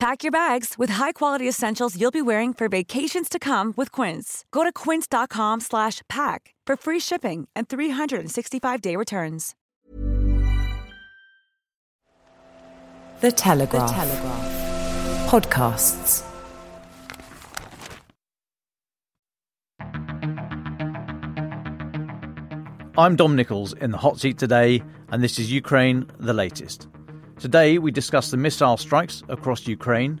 Pack your bags with high-quality essentials you'll be wearing for vacations to come with Quince. Go to quince.com slash pack for free shipping and 365-day returns. The Telegraph. The Telegraph. Podcasts. I'm Dom Nicholls in the hot seat today, and this is Ukraine the latest. Today we discuss the missile strikes across Ukraine,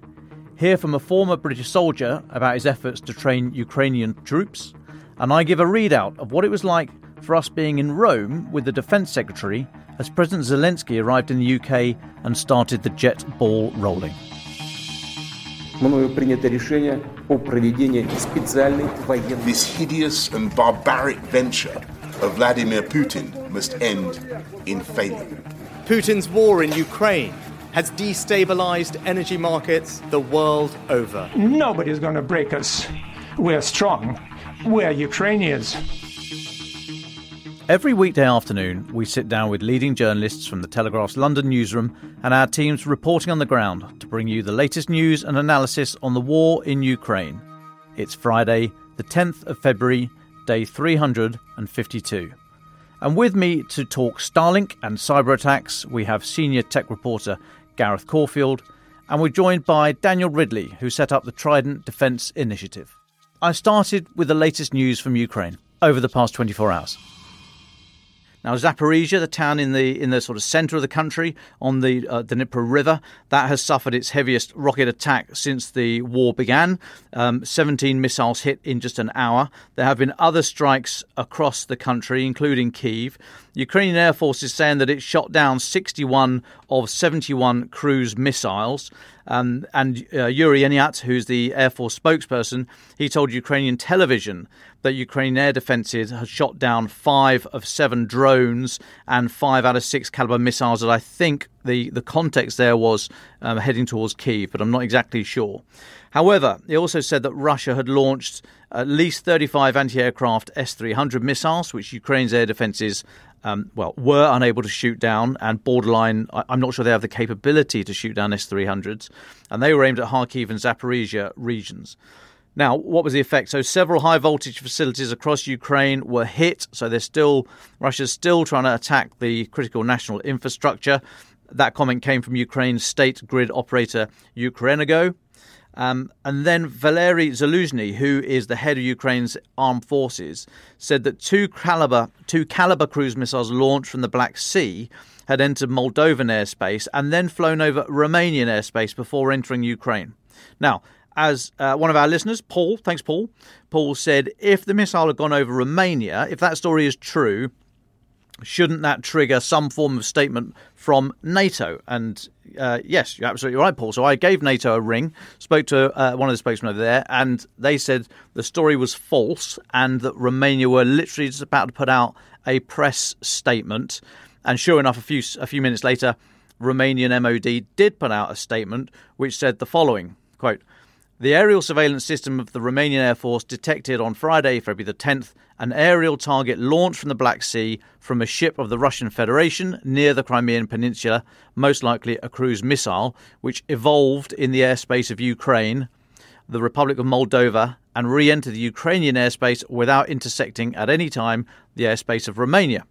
hear from a former British soldier about his efforts to train Ukrainian troops, and I give a readout of what it was like for us being in Rome with the Defence Secretary as President Zelensky arrived in the UK and started the jet ball rolling. This hideous and barbaric venture of Vladimir Putin must end in failure. Putin's war in Ukraine has destabilized energy markets the world over. Nobody's going to break us. We're strong. We're Ukrainians. Every weekday afternoon, we sit down with leading journalists from the Telegraph's London newsroom and our teams reporting on the ground to bring you the latest news and analysis on the war in Ukraine. It's Friday, the 10th of February, day 352. And with me to talk Starlink and cyber attacks, we have senior tech reporter Gareth Corfield, and we're joined by Daniel Ridley, who set up the Trident Defence Initiative. I started with the latest news from Ukraine over the past 24 hours. Now, Zaporizhia, the town in the in the sort of centre of the country on the uh, Dnieper River, that has suffered its heaviest rocket attack since the war began. Um, 17 missiles hit in just an hour. There have been other strikes across the country, including Kiev. Ukrainian Air Force is saying that it shot down 61 of 71 cruise missiles. Um, and uh, Yuri Ihnat, who's the Air Force spokesperson, he told Ukrainian television that Ukrainian air defences had shot down five of seven drones and five out of six caliber missiles. That I think the, the context there was um, heading towards Kiev, but I'm not exactly sure. However, he also said that Russia had launched at least 35 anti aircraft S 300 missiles, which Ukraine's air defences um, well, were unable to shoot down, and borderline, I'm not sure they have the capability to shoot down S 300s, and they were aimed at Kharkiv and Zaporizhia regions. Now, what was the effect? So, several high voltage facilities across Ukraine were hit. So, they're still, Russia's still trying to attack the critical national infrastructure. That comment came from Ukraine's state grid operator Ukrenergo. Um, and then Valery Zaluzhny, who is the head of Ukraine's armed forces, said that two caliber two caliber cruise missiles launched from the Black Sea had entered Moldovan airspace and then flown over Romanian airspace before entering Ukraine. Now, as uh, one of our listeners, Paul, thanks, Paul. Paul said, if the missile had gone over Romania, if that story is true, shouldn't that trigger some form of statement from NATO? And uh, yes, you're absolutely right, Paul. So I gave NATO a ring, spoke to uh, one of the spokesmen over there, and they said the story was false and that Romania were literally just about to put out a press statement. And sure enough, a few a few minutes later, Romanian MOD did put out a statement which said the following quote. The aerial surveillance system of the Romanian Air Force detected on Friday, February the 10th, an aerial target launched from the Black Sea from a ship of the Russian Federation near the Crimean Peninsula, most likely a cruise missile, which evolved in the airspace of Ukraine, the Republic of Moldova, and re entered the Ukrainian airspace without intersecting at any time the airspace of Romania.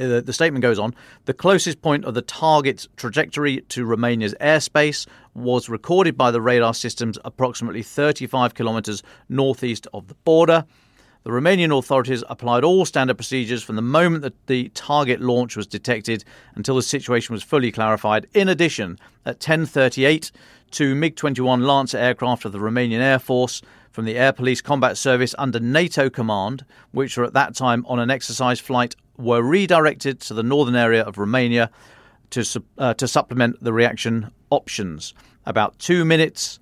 Uh, the statement goes on the closest point of the target's trajectory to Romania's airspace was recorded by the radar systems approximately 35 kilometres northeast of the border. The Romanian authorities applied all standard procedures from the moment that the target launch was detected until the situation was fully clarified. In addition, at 10:38, two MiG-21 Lancer aircraft of the Romanian Air Force from the Air Police Combat Service under NATO command, which were at that time on an exercise flight, were redirected to the northern area of Romania to uh, to supplement the reaction options. About two minutes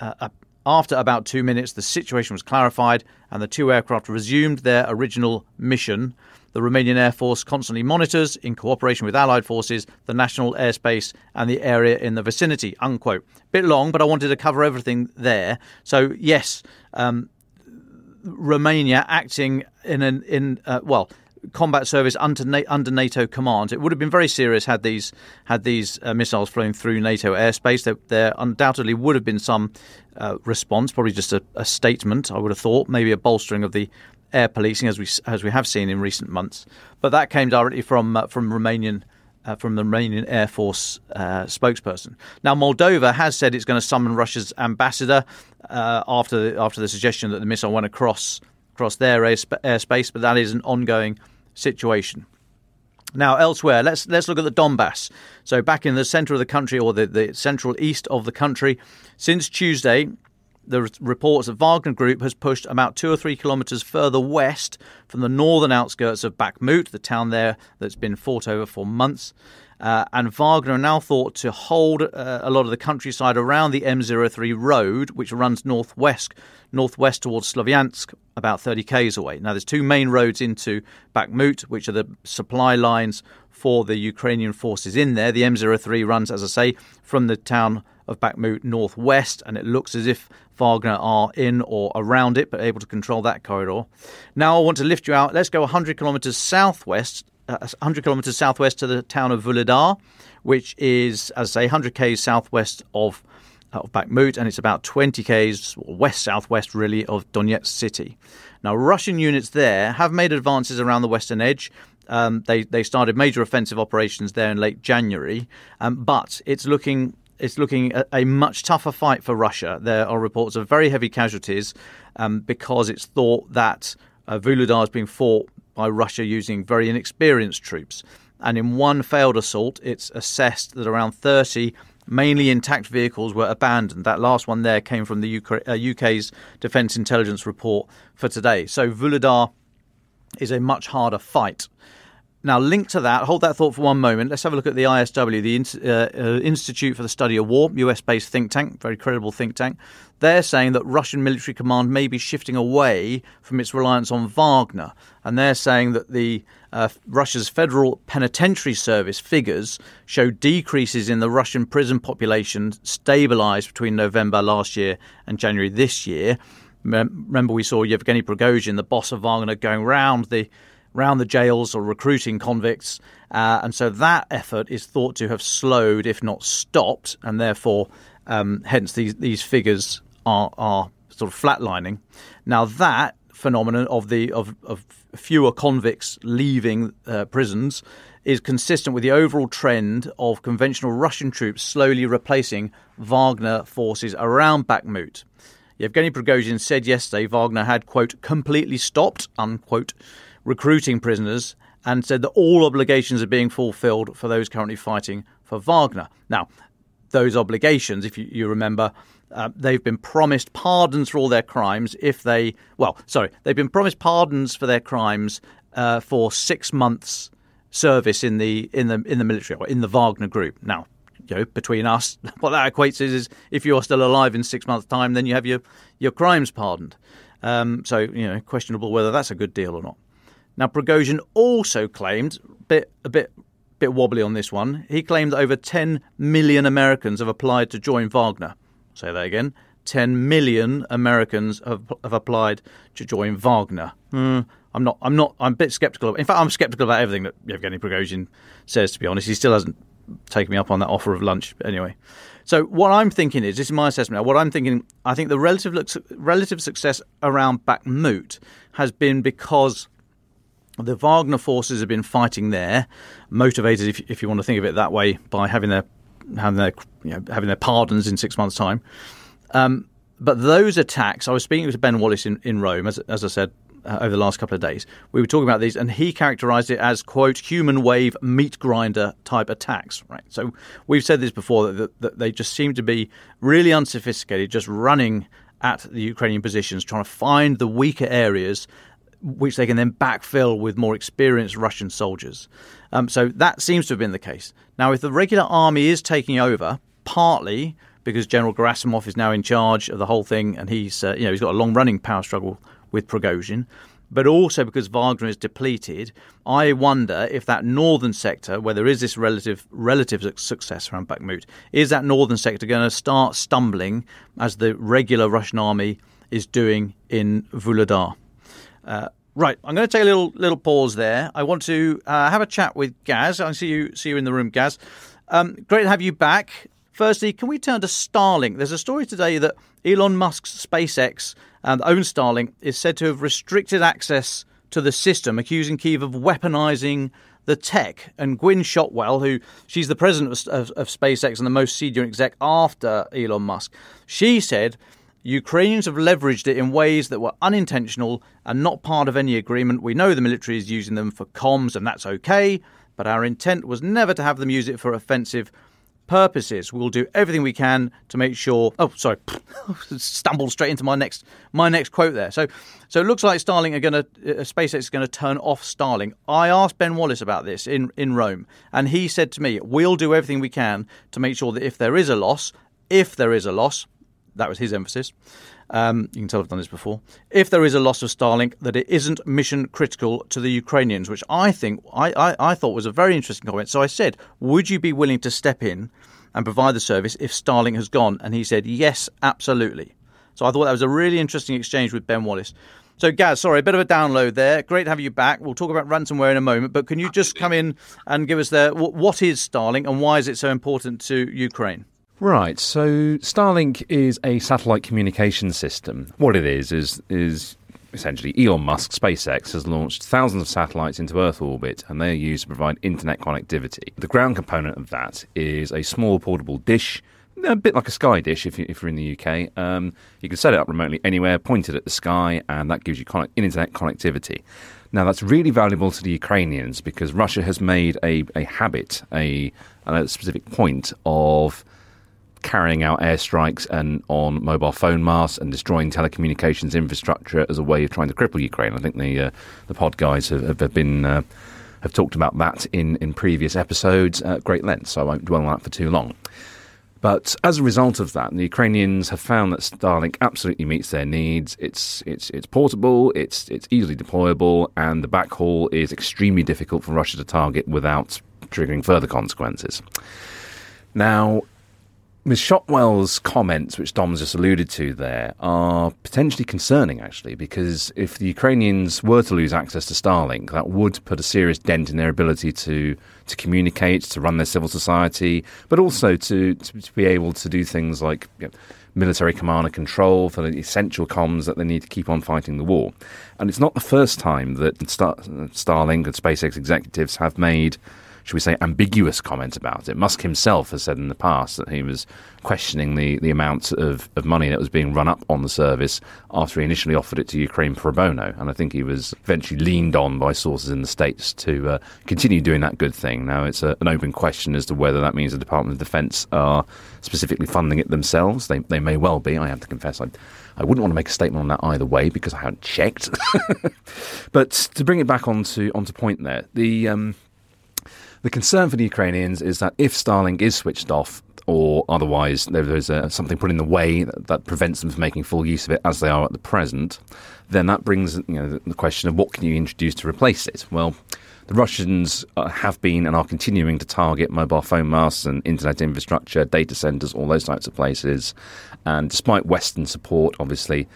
uh, after about two minutes, the situation was clarified and the two aircraft resumed their original mission. The Romanian Air Force constantly monitors, in cooperation with Allied forces, the national airspace and the area in the vicinity. Unquote. Bit long, but I wanted to cover everything there. So yes, um, Romania acting in an in uh, well combat service under, under NATO command. It would have been very serious had these had these uh, missiles flown through NATO airspace. There, there undoubtedly would have been some uh, response, probably just a, a, statement. I would have thought maybe a bolstering of the air policing as we as we have seen in recent months. But that came directly from uh, from Romanian. Uh, from the Romanian Air Force uh, spokesperson. Now, Moldova has said it's going to summon Russia's ambassador uh, after after the suggestion that the missile went across across their airspace, but that is an ongoing situation. Now, elsewhere, let's let's look at the Donbass. So, back in the centre of the country, or the, the central east of the country, since Tuesday, the reports that Wagner Group has pushed about two or three kilometres further west from the northern outskirts of Bakhmut, the town there that's been fought over for months. Uh, and Wagner are now thought to hold uh, a lot of the countryside around the M03 road, which runs northwest northwest towards Sloviansk, about 30 k's away. Now, there's two main roads into Bakhmut, which are the supply lines for the Ukrainian forces in there. The M03 runs, as I say, from the town of Bakhmut northwest, and it looks as if Wagner are in or around it, but able to control that corridor. Now, I want to lift you out. Let's go 100 kilometers southwest 100 kilometers southwest to the town of Vuhledar, which is, as I say, 100 k's southwest of, uh, of Bakhmut, and it's about 20 k's west southwest, really, of Donetsk city. Now, Russian units there have made advances around the western edge. Um, they they started major offensive operations there in late January, um, but it's looking it's looking a, a, much tougher fight for Russia. There are reports of very heavy casualties um, because it's thought that uh, Vuhledar is being fought by Russia using very inexperienced troops. And in one failed assault, it's assessed that around 30 mainly intact vehicles were abandoned. That last one there came from the UK, uh, UK's Defence Intelligence report for today. So Vuhledar is a much harder fight. Now, linked to that, hold that thought for one moment. Let's have a look at the ISW, the uh, uh, Institute for the Study of War, US based think tank, very credible think tank. They're saying that Russian military command may be shifting away from its reliance on Wagner. And they're saying that the uh, Russia's Federal Penitentiary Service figures show decreases in the Russian prison population stabilized between November last year and January this year. Remember, we saw Yevgeny Prigozhin, the boss of Wagner, going round the round the jails or recruiting convicts. Uh, and so that effort is thought to have slowed, if not stopped, and therefore, um, hence these, these figures are, are sort of flatlining. Now, that phenomenon of the of, of fewer convicts leaving uh, prisons is consistent with the overall trend of conventional Russian troops slowly replacing Wagner forces around Bakhmut. Yevgeny Prigozhin said yesterday Wagner had, quote, completely stopped, unquote, recruiting prisoners and said that all obligations are being fulfilled for those currently fighting for Wagner. Now, those obligations, if you, you remember, uh, they've been promised pardons for all their crimes if they, well, sorry, they've been promised pardons for their crimes uh, for six months service in the in the in the military or in the Wagner group. Now, you know, between us, what that equates is, is if you're still alive in six months' time, then you have your your crimes pardoned. Um, so you know, questionable whether that's a good deal or not. Now, Prigozhin also claimed, bit, a bit, bit wobbly on this one, he claimed that over 10 million Americans have applied to join Wagner. say that again. 10 million Americans have, have applied to join Wagner. Hmm, I'm not. I'm not. I'm a bit skeptical. In fact, I'm skeptical about everything that Yevgeny Prigozhin says. To be honest, he still hasn't taken me up on that offer of lunch. Anyway, so what I'm thinking is, this is my assessment. Now, what I'm thinking, I think the relative relative success around Bakhmut has been because the Wagner forces have been fighting there, motivated, if, if you want to think of it that way, by having their having their you know, having their pardons in six months' time. Um, but those attacks, I was speaking to Ben Wallace in, in Rome, as, as I said uh, over the last couple of days. We were talking about these, and he characterized it as, quote, human wave meat grinder type attacks, right? So we've said this before that, that they just seem to be really unsophisticated, just running at the Ukrainian positions, trying to find the weaker areas which they can then backfill with more experienced Russian soldiers. Um, so that seems to have been the case. Now, if the regular army is taking over, partly because General Gerasimov is now in charge of the whole thing, and he's uh, you know he's got a long running power struggle with Prigozhin, but also because Wagner is depleted. I wonder if that northern sector, where there is this relative relative success around Bakhmut, is that northern sector going to start stumbling as the regular Russian army is doing in Vuhledar? Uh, right, I'm going to take a little little pause there. I want to uh, have a chat with Gaz. I see you see you in the room, Gaz. Um, great to have you back. Firstly, can we turn to Starlink? There's a story today that Elon Musk's SpaceX and own Starlink is said to have restricted access to the system, accusing Kiev of weaponizing the tech. And Gwynne Shotwell, who she's the president of, of, of SpaceX and the most senior exec after Elon Musk, she said Ukrainians have leveraged it in ways that were unintentional and not part of any agreement. We know the military is using them for comms, and that's okay, but our intent was never to have them use it for offensive purposes. We'll do everything we can to make sure. Oh, sorry, stumbled straight into my next my next quote there. So, so it looks like Starlink are going to uh, SpaceX is going to turn off Starlink. I asked Ben Wallace about this in in Rome, and he said to me, "We'll do everything we can to make sure that if there is a loss, if there is a loss, that was his emphasis." Um, you can tell I've done this before. If there is a loss of Starlink, that it isn't mission critical to the Ukrainians, which I think I, I, I thought was a very interesting comment. So I said, would you be willing to step in and provide the service if Starlink has gone? And he said, yes, absolutely. So I thought that was a really interesting exchange with Ben Wallace. So, Gaz, sorry, a bit of a download there. Great to have you back. We'll talk about ransomware in a moment, but can you just come in and give us the what is Starlink and why is it so important to Ukraine? Right. So Starlink is a satellite communication system. What it is is is essentially Elon Musk SpaceX has launched thousands of satellites into Earth orbit and they are used to provide internet connectivity. The ground component of that is a small portable dish a bit like a sky dish if, you, are in the UK. Um, you can set it up remotely anywhere, point it at the sky, and that gives you con- internet connectivity. Now, that's really valuable to the Ukrainians because Russia has made a, a habit, a, a specific point of carrying out airstrikes and on mobile phone masts and destroying telecommunications infrastructure as a way of trying to cripple Ukraine. I think the uh, the pod guys have, have been uh, have talked about that in in previous episodes at great length, so I won't dwell on that for too long. But as a result of that, the Ukrainians have found that Starlink absolutely meets their needs. It's it's it's portable, it's it's easily deployable, and the backhaul is extremely difficult for Russia to target without triggering further consequences. Now, Ms. Shotwell's comments, which Dom's just alluded to there, are potentially concerning, actually, because if the Ukrainians were to lose access to Starlink, that would put a serious dent in their ability to, to communicate, to run their civil society, but also to, to, to be able to do things like you know, military command and control for the essential comms that they need to keep on fighting the war. And it's not the first time that Star, Starlink and SpaceX executives have made should we say, ambiguous comment about it. Musk himself has said in the past that he was questioning the, the amount of, of money that was being run up on the service after he initially offered it to Ukraine pro bono. And I think he was eventually leaned on by sources in the States to uh, continue doing that good thing. Now, it's a, an open question as to whether that means the Department of Defense are specifically funding it themselves. They, they may well be. I have to confess, I, I wouldn't want to make a statement on that either way because I haven't checked. but to bring it back onto onto point there, the um, the concern for the Ukrainians is that if Starlink is switched off, or otherwise there's a, something put in the way that, that, prevents them from making full use of it as they are at the present, then that brings you know, the, the question of what can you introduce to replace it? Well, the Russians uh, have been and are continuing to target mobile phone masts and internet infrastructure, data centers, all those types of places. And despite Western support, obviously,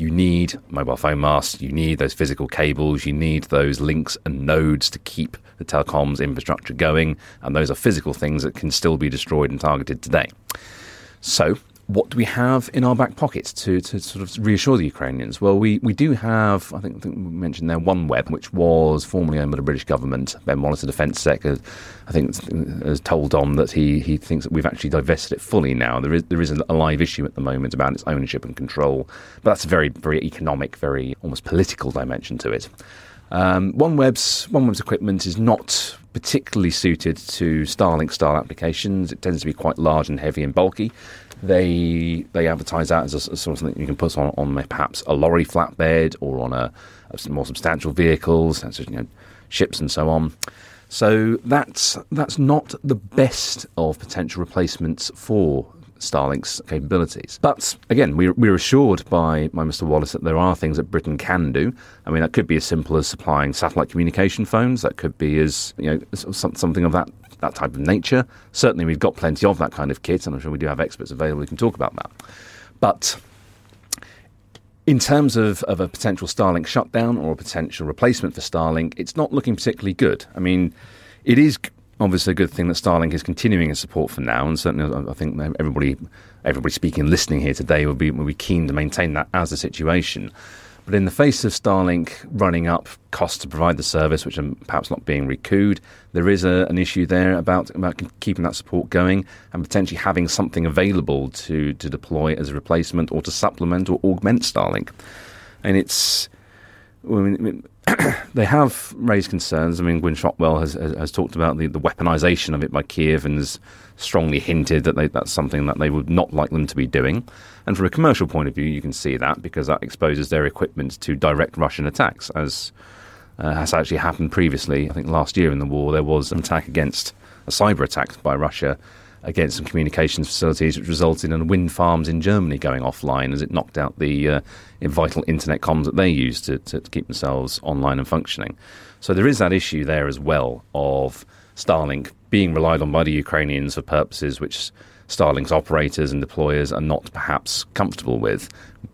you need mobile phone masts, you need those physical cables, you need those links and nodes to keep the telecoms infrastructure going, and those are physical things that can still be destroyed and targeted today. So, what do we have in our back pockets to, to sort of reassure the Ukrainians? Well, we, we do have, I think, I think we mentioned there, OneWeb, which was formerly owned by the British government. Ben Wallace, the Defence Sec, I think, has told Dom that he, he thinks that we've actually divested it fully now. There is there is a live issue at the moment about its ownership and control, but that's a very, very economic, very almost political dimension to it. Um, OneWeb's OneWeb's equipment is not particularly suited to Starlink style applications. It tends to be quite large and heavy and bulky. They they advertise that as a, something you can put on on perhaps a lorry flatbed or on a, a more substantial vehicles, such as you know, ships and so on. So that's that's not the best of potential replacements for Starlink's capabilities. But again, we're, we're assured by, by Mr. Wallace that there are things that Britain can do. I mean, that could be as simple as supplying satellite communication phones. That could be as you know something of that that type of nature. Certainly, we've got plenty of that kind of kit, and I'm sure we do have experts available who can talk about that. But in terms of, of a potential Starlink shutdown or a potential replacement for Starlink, it's not looking particularly good. I mean, it is obviously a good thing that Starlink is continuing its support for now, and certainly I think everybody, everybody speaking and listening here today will be will be keen to maintain that as a situation. But in the face of Starlink running up costs to provide the service, which are perhaps not being recouped, there is a, an issue there about, about keeping that support going and potentially having something available to, to deploy as a replacement or to supplement or augment Starlink. And it's. I mean, they have raised concerns. I mean, Gwynne Shotwell has, has, has, talked about the, the weaponization of it by Kiev and has strongly hinted that they, that's something that they would not like them to be doing. And from a commercial point of view, you can see that because that exposes their equipment to direct Russian attacks, as uh, has actually happened previously. I think last year in the war, there was an attack against a cyber attack by Russia against some communications facilities, which resulted in wind farms in Germany going offline as it knocked out the uh, vital internet comms that they use to, to, keep themselves online and functioning. So there is that issue there as well of Starlink being relied on by the Ukrainians for purposes which Starlink's operators and deployers are not perhaps comfortable with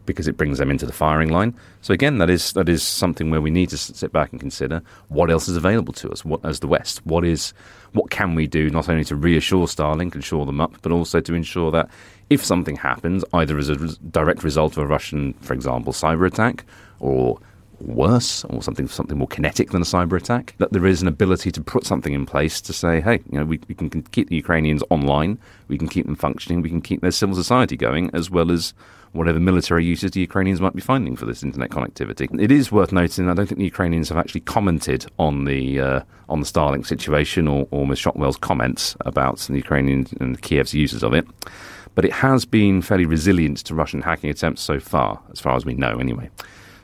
because it brings them into the firing line. So again, that is that is something where we need to sit back and consider what else is available to us what, as the West. What is what can we do not only to reassure Starlink and shore them up, but also to ensure that if something happens, either as a direct result of a Russian, for example, cyber attack, or worse or something something more kinetic than a cyber attack, that there is an ability to put something in place to say, hey, you know, we, we can keep the Ukrainians online, we can keep them functioning, we can keep their civil society going, as well as whatever military uses the Ukrainians might be finding for this internet connectivity. It is worth noting. I don't think the Ukrainians have actually commented on the uh, on the Starlink situation or, or Ms. Shotwell's comments about the Ukrainian and Kiev's uses of it. But it has been fairly resilient to Russian hacking attempts so far, as far as we know, anyway.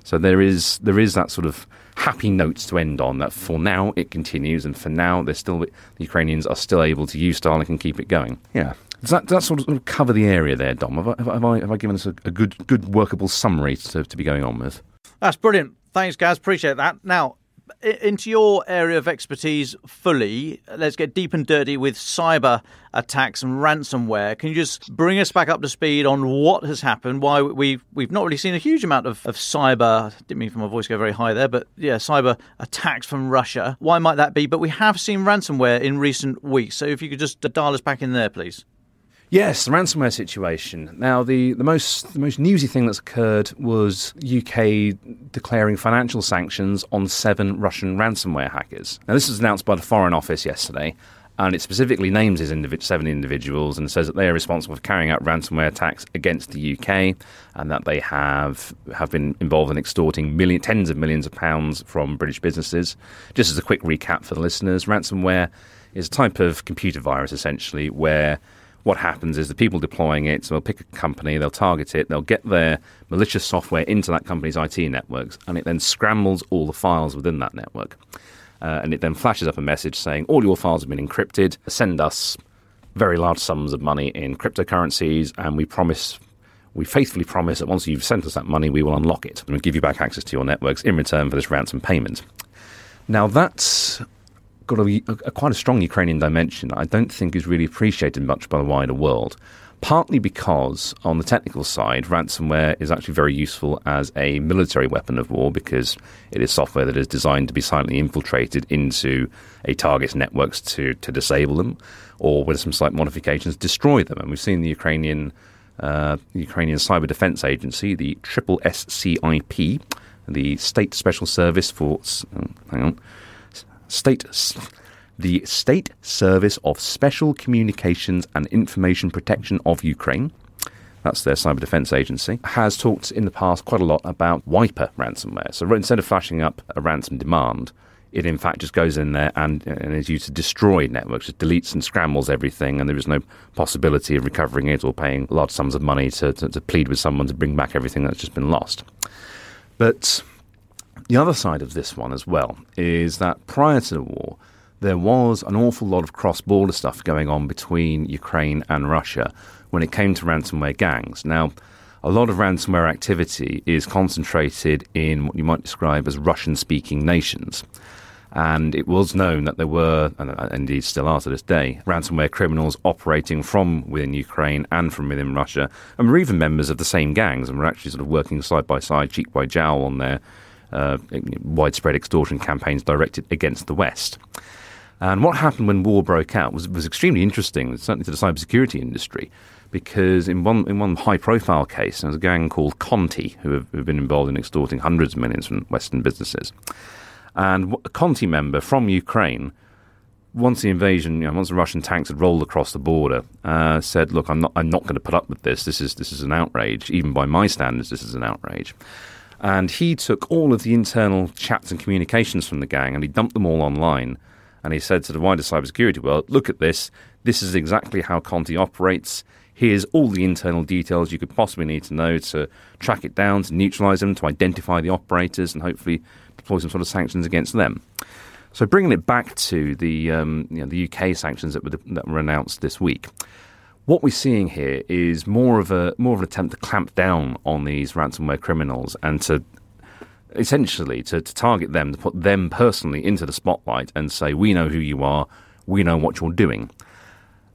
So there is there is that sort of happy notes to end on. That for now it continues, and for now they're still the Ukrainians are still able to use Starlink and keep it going. Yeah. Does that, does that sort of cover the area there, Dom? Have I, have I, have I given us a, a, good, good workable summary to, to be going on with? That's brilliant. Thanks, guys. Appreciate that. Now, into your area of expertise fully, let's get deep and dirty with cyber attacks and ransomware. Can you just bring us back up to speed on what has happened? Why we've we've not really seen a huge amount of, of cyber. Didn't mean for my voice go very high there, but yeah, cyber attacks from Russia. Why might that be? But we have seen ransomware in recent weeks. So if you could just dial us back in there, please. Yes, the ransomware situation. Now, the, the most the most newsy thing that's occurred was UK declaring financial sanctions on seven Russian ransomware hackers. Now, this was announced by the Foreign Office yesterday, and it specifically names these individ- seven individuals and says that they are responsible for carrying out ransomware attacks against the UK, and that they have have been involved in extorting million, tens of millions of pounds from British businesses. Just as a quick recap for the listeners, ransomware is a type of computer virus essentially where what happens is the people deploying it, so they'll pick a company, they'll target it, they'll get their malicious software into that company's IT networks, and it then scrambles all the files within that network. Uh, and it then flashes up a message saying, All your files have been encrypted, send us very large sums of money in cryptocurrencies, and we promise. We faithfully promise that once you've sent us that money, we will unlock it and we'll give you back access to your networks in return for this ransom payment. Now, that's got a, a, quite a strong Ukrainian dimension I don't think is really appreciated much by the wider world. Partly because, on the technical side, ransomware is actually very useful as a military weapon of war because it is software that is designed to be silently infiltrated into a target's networks to, to disable them or, with some slight modifications, destroy them. And we've seen the Ukrainian uh, Ukrainian Cyber Defense Agency, the Triple SCIP, the State Special Service for oh, hang on, State the State Service of Special Communications and Information Protection of Ukraine. That's their cyber defense agency, has talked in the past quite a lot about wiper ransomware. So instead of flashing up a ransom demand, it in fact just goes in there and, and is used to destroy networks. It deletes and scrambles everything, and there is no possibility of recovering it or paying large sums of money to, to, to plead with someone to bring back everything that's just been lost. But the other side of this one as well is that prior to the war, there was an awful lot of cross border stuff going on between Ukraine and Russia when it came to ransomware gangs. Now, a lot of ransomware activity is concentrated in what you might describe as Russian speaking nations. And it was known that there were, and indeed still are to this day, ransomware criminals operating from within Ukraine and from within Russia, and were even members of the same gangs and were actually sort of working side by side, cheek by jowl, on their uh, widespread extortion campaigns directed against the West. And what happened when war broke out was, was extremely interesting, certainly to the cybersecurity industry, because in one in one high profile case, there was a gang called Conti who have, who have been involved in extorting hundreds of millions from Western businesses. And a Conti member from Ukraine, once the invasion, you know, once the Russian tanks had rolled across the border, uh, said, "Look, I'm not, I'm not going to put up with this. This is, this is an outrage. Even by my standards, this is an outrage." And he took all of the internal chats and communications from the gang and he dumped them all online. And he said to the wider cybersecurity world, "Look at this. This is exactly how Conti operates." Here's all the internal details you could possibly need to know to track it down, to neutralize them, to identify the operators, and hopefully deploy some sort of sanctions against them. So bringing it back to the um, you know, the UK sanctions that were, that were announced this week, what we're seeing here is more of a more of an attempt to clamp down on these ransomware criminals and to essentially to, to target them, to put them personally into the spotlight and say, "We know who you are, we know what you're doing."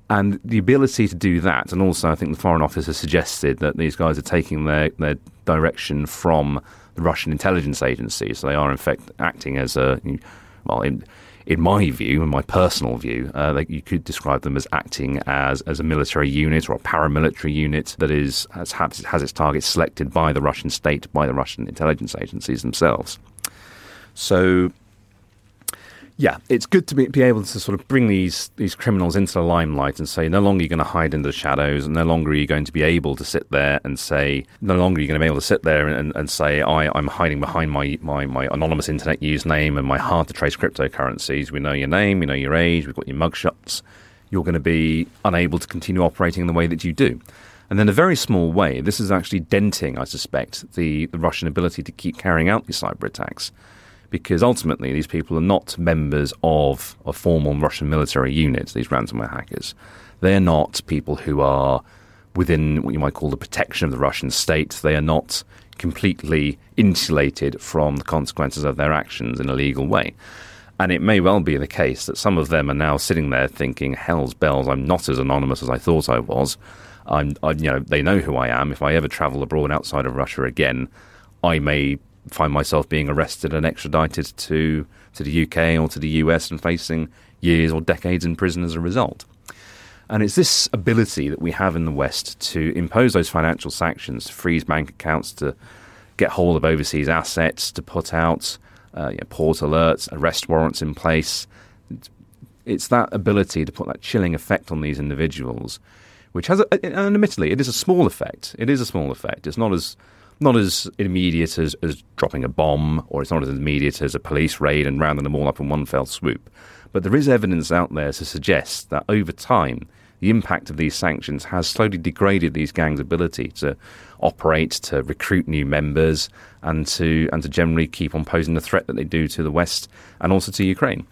And the ability to do that, and also I think the Foreign Office has suggested that these guys are taking their, their direction from the Russian intelligence agency. So they are, in fact, acting as a, well, in, in my view, in my personal view, uh, you could describe them as acting as, as a military unit or a paramilitary unit that is has, has its targets selected by the Russian state, by the Russian intelligence agencies themselves. So yeah, it's good to be, be, able to sort of bring these these criminals into the limelight and say no longer are you're going to hide in the shadows, and no longer are you going to be able to sit there and say no longer are you going to be able to sit there and, and say I, I'm hiding behind my, my, my anonymous internet username and my hard to trace cryptocurrencies. We know your name, we know your age, we've got your mugshots. You're going to be unable to continue operating in the way that you do. And in a very small way, this is actually denting, I suspect, the, the Russian ability to keep carrying out these cyber attacks because ultimately these people are not members of a formal Russian military unit, these ransomware hackers. They're not people who are within what you might call the protection of the Russian state. They are not completely insulated from the consequences of their actions in a legal way. And it may well be the case that some of them are now sitting there thinking, "Hell's bells! I'm not as anonymous as I thought I was. I'm, I, you know, they know who I am. If I ever travel abroad outside of Russia again, I may find myself being arrested and extradited to to the UK or to the US and facing years or decades in prison as a result. And it's this ability that we have in the West to impose those financial sanctions, to freeze bank accounts, to get hold of overseas assets, to put out uh, you know, port alerts, arrest warrants in place. It's that ability to put that chilling effect on these individuals, which has, a, and admittedly, it is a small effect. It is a small effect. It's not as not as immediate as, as dropping a bomb, or it's not as immediate as a police raid and rounding them all up in one fell swoop. But there is evidence out there to suggest that over time, the impact of these sanctions has slowly degraded these gangs' ability to operate, to recruit new members, and to and to generally keep on posing the threat that they do to the West and also to Ukraine,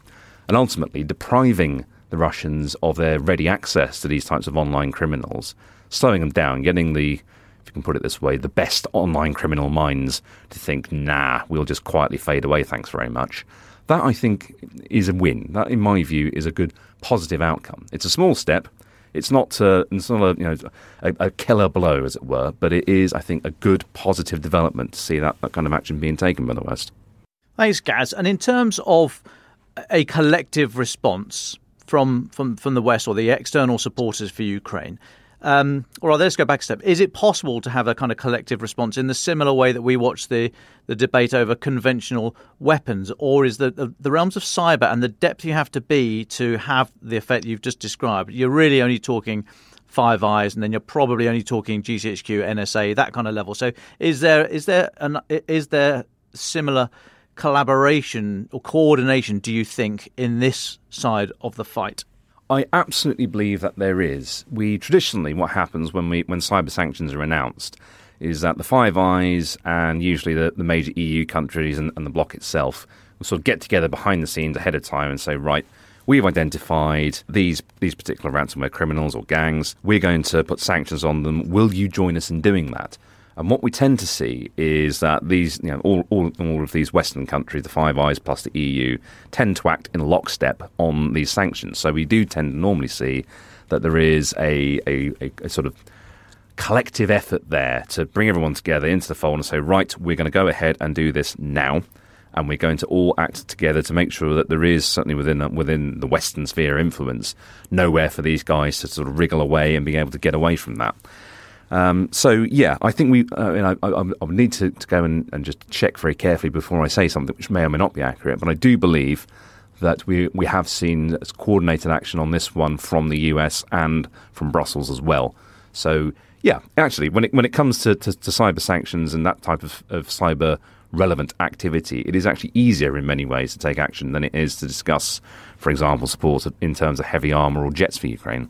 and ultimately depriving the Russians of their ready access to these types of online criminals, slowing them down, getting the if you can put it this way, the best online criminal minds to think, nah, we'll just quietly fade away, thanks very much. That, I think, is a win. That, in my view, is a good positive outcome. It's a small step. It's not, uh, it's not a, you know, a, a, killer blow, as it were, but it is, I think, a good positive development to see that, that kind of action being taken by the West. Thanks, Gaz. And in terms of a collective response from, from, from the West or the external supporters for Ukraine, Um, or let's go back a step. Is it possible to have a kind of collective response in the similar way that we watch the, the debate over conventional weapons? Or is the, the, the realms of cyber and the depth you have to be to have the effect you've just described, you're really only talking Five Eyes, and then you're probably only talking GCHQ, NSA, that kind of level. So, is there is there an, is there similar collaboration or coordination? Do you think in this side of the fight? I absolutely believe that there is. We traditionally, what happens when we when cyber sanctions are announced, is that the Five Eyes and usually the, the major EU countries and, and the bloc itself will sort of get together behind the scenes ahead of time and say, right, we've identified these these particular ransomware criminals or gangs. We're going to put sanctions on them. Will you join us in doing that? And what we tend to see is that these, you know, all, all, all of these Western countries, the Five Eyes plus the EU, tend to act in lockstep on these sanctions. So we do tend to normally see that there is a, a, a, a sort of collective effort there to bring everyone together into the fold and say, right, we're going to go ahead and do this now and we're going to all act together to make sure that there is certainly within within the Western sphere of influence nowhere for these guys to sort of wriggle away and be able to get away from that. Um, so yeah, I think we. Uh, I, I, I, need to, to go and, and, just check very carefully before I say something which may or may not be accurate. But I do believe that we we have seen coordinated action on this one from the US and from Brussels as well. So yeah, actually, when it when it comes to, to, to cyber sanctions and that type of, of cyber relevant activity, it is actually easier in many ways to take action than it is to discuss, for example, support in terms of heavy armour or jets for Ukraine.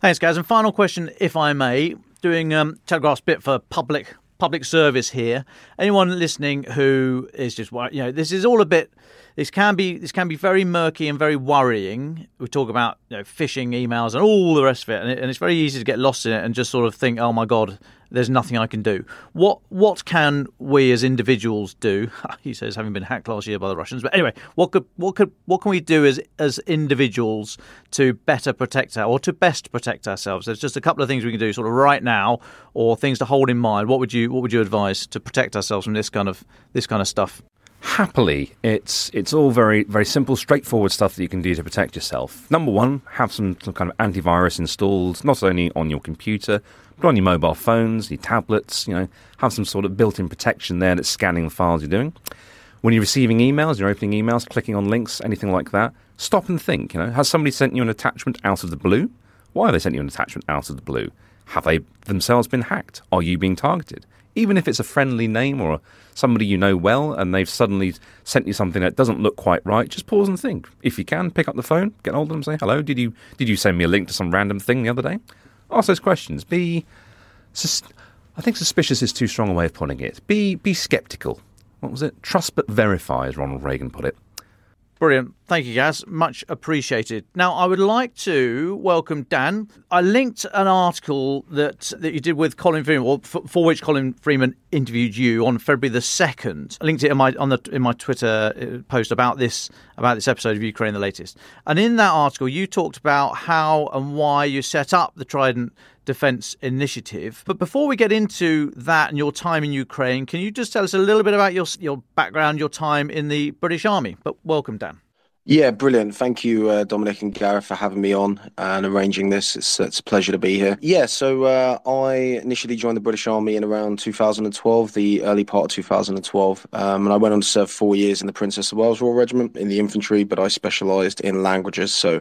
Thanks, guys. And final question, if I may, doing um, Telegraph's bit for public public service here. Anyone listening who is just you know this is all a bit this can be this can be very murky and very worrying. We talk about you know, phishing emails and all the rest of it, and, it, and it's very easy to get lost in it and just sort of think, oh my god, there's nothing I can do. What what can we as individuals do? he says, having been hacked last year by the Russians. But anyway, what could what could what can we do as as individuals to better protect our or to best protect ourselves? There's just a couple of things we can do, sort of right now, or things to hold in mind. What would you what would you advise to protect ourselves from this kind of this kind of stuff? Happily, it's it's all very very simple, straightforward stuff that you can do to protect yourself. Number one, have some, some kind of antivirus installed, not only on your computer but on your mobile phones, your tablets. You know, have some sort of built-in protection there that's scanning the files you're doing. When you're receiving emails, you're opening emails, clicking on links, anything like that. Stop and think. You know, has somebody sent you an attachment out of the blue? Why have they sent you an attachment out of the blue? Have they themselves been hacked? Are you being targeted? Even if it's a friendly name or somebody you know well and they've suddenly sent you something that doesn't look quite right, just pause and think. If you can, pick up the phone, get hold of them, say hello. Did you did you send me a link to some random thing the other day? Ask those questions. Be, sus- I think suspicious is too strong a way of putting it. Be be skeptical. What was it? Trust but verify, as Ronald Reagan put it. Brilliant. Thank you, Gaz. Much appreciated. Now, I would like to welcome Dan. I linked an article that, that you did with Colin Freeman, or for, for which Colin Freeman interviewed you on February the second. I linked it in my on the in my Twitter uh, post about this about this episode of Ukraine the latest. And in that article, you talked about how and why you set up the Trident Defence Initiative. But before we get into that and your time in Ukraine, can you just tell us a little bit about your your background, your time in the British Army? But welcome, Dan. Yeah, brilliant. Thank you, uh, Dominic and Gareth, for having me on and arranging this. It's, it's a pleasure to be here. Yeah, so uh, I initially joined the British Army in around 2012, the early part of 2012. Um, and I went on to serve four years in the Princess of Wales Royal Regiment in the infantry, but I specialised in languages. So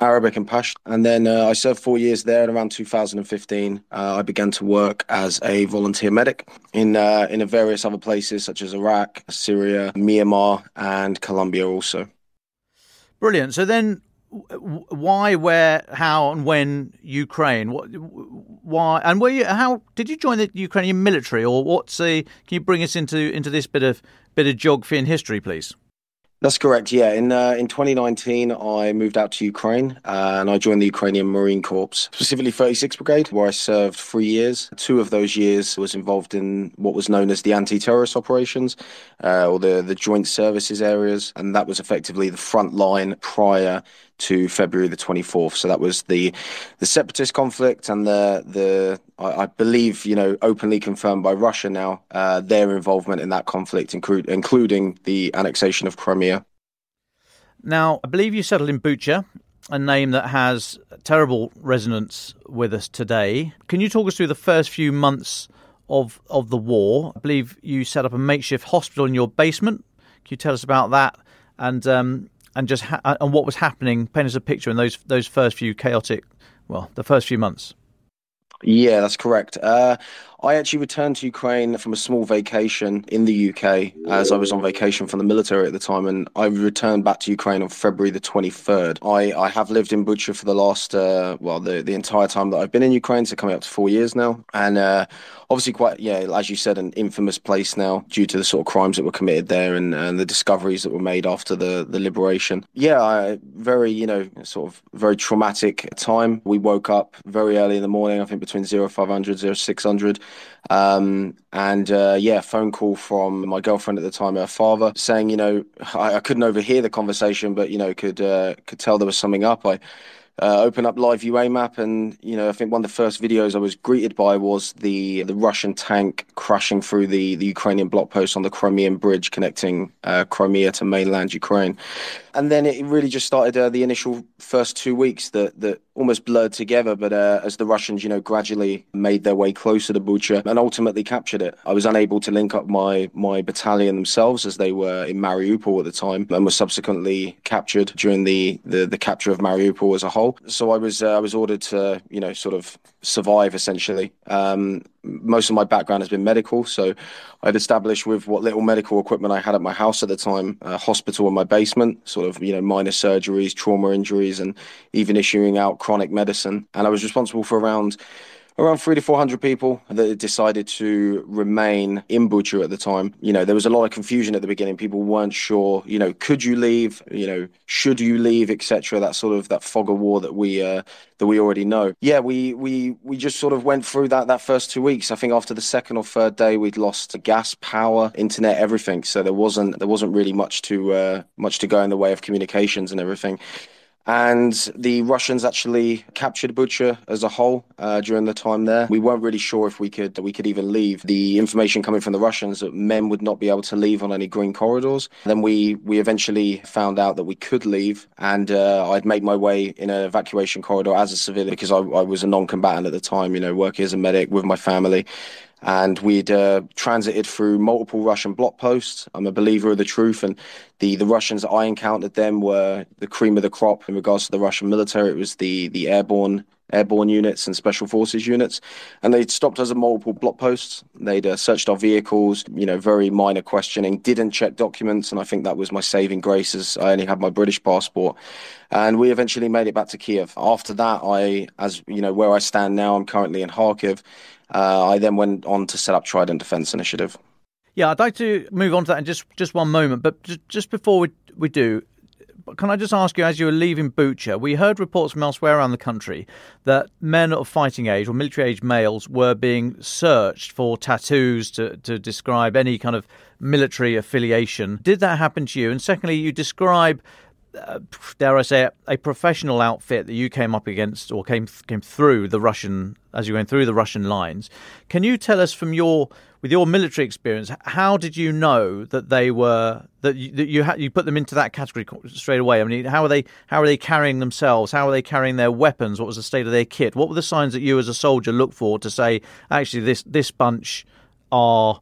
Arabic and Pashto. And then uh, I served four years there. And around 2015, uh, I began to work as a volunteer medic in uh, in various other places such as Iraq, Syria, Myanmar, and Colombia also. Brilliant. So then, why, where, how, and when Ukraine? What, why, and were you? How did you join the Ukrainian military, or what's the? Can you bring us into into this bit of bit of geography and history, please? That's correct. Yeah, in uh, in 2019, I moved out to Ukraine uh, and I joined the Ukrainian Marine Corps, specifically 36th Brigade, where I served three years. Two of those years was involved in what was known as the anti-terrorist operations, uh, or the the joint services areas, and that was effectively the front line prior to February the 24th. So that was the the separatist conflict and the the I, I believe you know openly confirmed by Russia now uh, their involvement in that conflict, include, including the annexation of Crimea. Now, I believe you settled in Bucha a name that has terrible resonance with us today. Can you talk us through the first few months of of the war? I believe you set up a makeshift hospital in your basement. Can you tell us about that and um, and just ha- and what was happening? Paint us a picture in those those first few chaotic, well, the first few months. Yeah, that's correct. Uh, I actually returned to Ukraine from a small vacation in the UK as I was on vacation from the military at the time, and I returned back to Ukraine on February the 23rd. I, I have lived in Bucha for the last, uh, well, the, the entire time that I've been in Ukraine, so coming up to four years now. And uh, obviously, quite, yeah, as you said, an infamous place now due to the sort of crimes that were committed there and, and the discoveries that were made after the, the liberation. Yeah, I, very, you know, sort of very traumatic time. We woke up very early in the morning, I think between 0500, 0600. Um, and uh, yeah, phone call from my girlfriend at the time, her father, saying, you know, I, I couldn't overhear the conversation, but you know, could uh, could tell there was something up. I uh, up Liveuamap, and you know, I think one of the first videos I was greeted by was the the Russian tank crashing through the the Ukrainian block post on the Crimean bridge connecting uh, Crimea to mainland Ukraine, and then it really just started uh, the initial first two weeks that that almost blurred together. But uh, as the Russians, you know, gradually made their way closer to Bucha and ultimately captured it, I was unable to link up my my battalion themselves as they were in Mariupol at the time, and were subsequently captured during the the, the capture of Mariupol as a whole. So I was uh, I was ordered to you know sort of survive essentially. Um, most of my background has been medical, so I'd established with what little medical equipment I had at my house at the time, a hospital in my basement, sort of you know minor surgeries, trauma injuries, and even issuing out chronic medicine. And I was responsible for around around three to four hundred people that decided to remain in Bucha at the time. You know, there was a lot of confusion at the beginning. People weren't sure. You know, could you leave? You know, should you leave, etc. That sort of that fog of war that we uh, that we already know. Yeah, we we we just sort of went through that that first two weeks. I think after the second or third day, we'd lost gas, power, internet, everything. So there wasn't there wasn't really much to uh, much to go in the way of communications and everything and the Russians actually captured Bucha as a whole uh, during the time there. We weren't really sure if we could we could even leave. The information coming from the Russians that men would not be able to leave on any green corridors. Then we we eventually found out that we could leave, and uh, I'd make my way in an evacuation corridor as a civilian because I, I was a non-combatant at the time. You know, working as a medic with my family and we'd uh, transited through multiple Russian block posts. I'm a believer of the truth, and the, the Russians that I encountered them were the cream of the crop in regards to the Russian military. It was the the airborne airborne units and special forces units, and they'd stopped us at multiple block posts. They'd uh, searched our vehicles, you know, very minor questioning, didn't check documents, and I think that was my saving grace as I only had my British passport. And we eventually made it back to Kiev. After that, I, as you know, where I stand now, I'm currently in Kharkiv. Uh, I then went on to set up Trident Defence Initiative. Yeah, I'd like to move on to that in just just one moment, but just before we we do, can I just ask you, as you were leaving Bucha, we heard reports from elsewhere around the country that men of fighting age or military age males were being searched for tattoos to, to describe any kind of military affiliation. Did that happen to you? And secondly, you describe uh, dare I say, a professional outfit that you came up against or came came through the Russian as you went through the Russian lines. Can you tell us from your with your military experience, how did you know that they were that you, that you you put them into that category straight away? I mean, how are they how are they carrying themselves? How are they carrying their weapons? What was the state of their kit? What were the signs that you as a soldier look for to say actually this this bunch are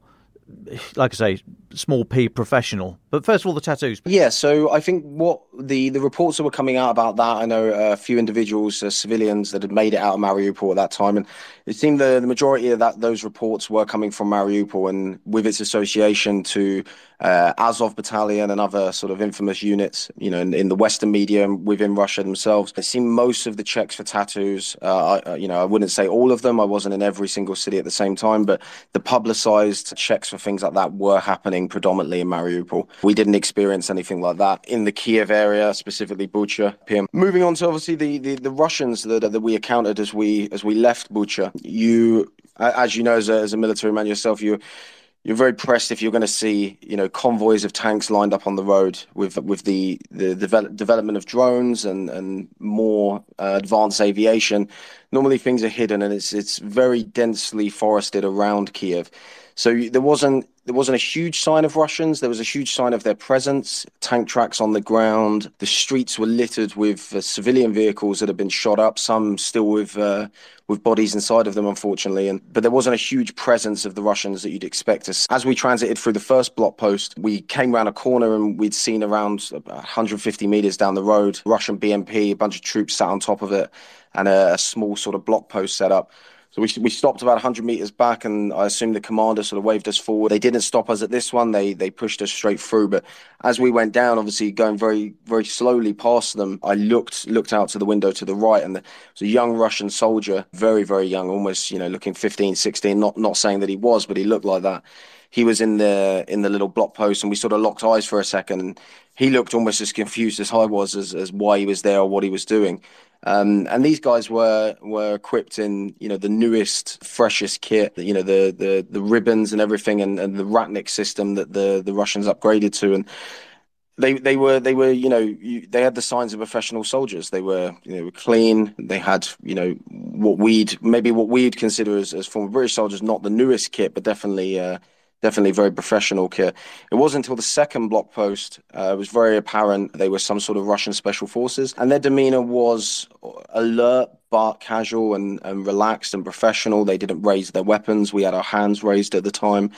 like I say, small p professional. But first of all, the tattoos. Yeah, so I think what the the reports that were coming out about that, I know a few individuals, uh, civilians that had made it out of Mariupol at that time, and it seemed the, the majority of that those reports were coming from Mariupol, and with its association to uh, Azov Battalion and other sort of infamous units, you know, in, in, the Western media and within Russia themselves. It seemed most of the checks for tattoos, uh, I, you know, I wouldn't say all of them. I wasn't in every single city at the same time, but the publicized checks for things like that were happening predominantly in Mariupol. We didn't experience anything like that in the Kiev area, specifically Bucha. PM. Moving on to obviously the, the, the Russians that, that we encountered as we as we left Bucha. You, as you know, as a, as a military man yourself, you you're very pressed if you're going to see you know convoys of tanks lined up on the road with with the the develop, development of drones and and more uh, advanced aviation. Normally things are hidden and it's it's very densely forested around Kiev. So there wasn't there wasn't a huge sign of Russians. There was a huge sign of their presence. Tank tracks on the ground. The streets were littered with uh, civilian vehicles that had been shot up. Some still with uh, with bodies inside of them, unfortunately. And but there wasn't a huge presence of the Russians that you'd expect us. As we transited through the first block post, we came around a corner and we'd seen around 150 meters down the road Russian BMP, a bunch of troops sat on top of it, and a, a small sort of block post set up. So we, we stopped about 100 meters back, and I assume the commander sort of waved us forward. They didn't stop us at this one; they they pushed us straight through. But as we went down, obviously going very very slowly past them, I looked looked out to the window to the right, and there was a young Russian soldier, very very young, almost you know looking 15, 16. Not not saying that he was, but he looked like that. He was in the in the little block post, and we sort of locked eyes for a second. And he looked almost as confused as I was as, as why he was there or what he was doing. Um, and these guys were were equipped in you know the newest, freshest kit, you know the the the ribbons and everything, and, and the Ratnik system that the the Russians upgraded to, and they they were they were you know you, they had the signs of professional soldiers. They were you know clean. They had you know what we'd maybe what we'd consider as, as former British soldiers, not the newest kit, but definitely. Uh, definitely very professional kit. It wasn't until the second block post uh, it was very apparent they were some sort of Russian special forces, and their demeanor was alert but casual and, and relaxed and professional. They didn't raise their weapons. We had our hands raised at the time.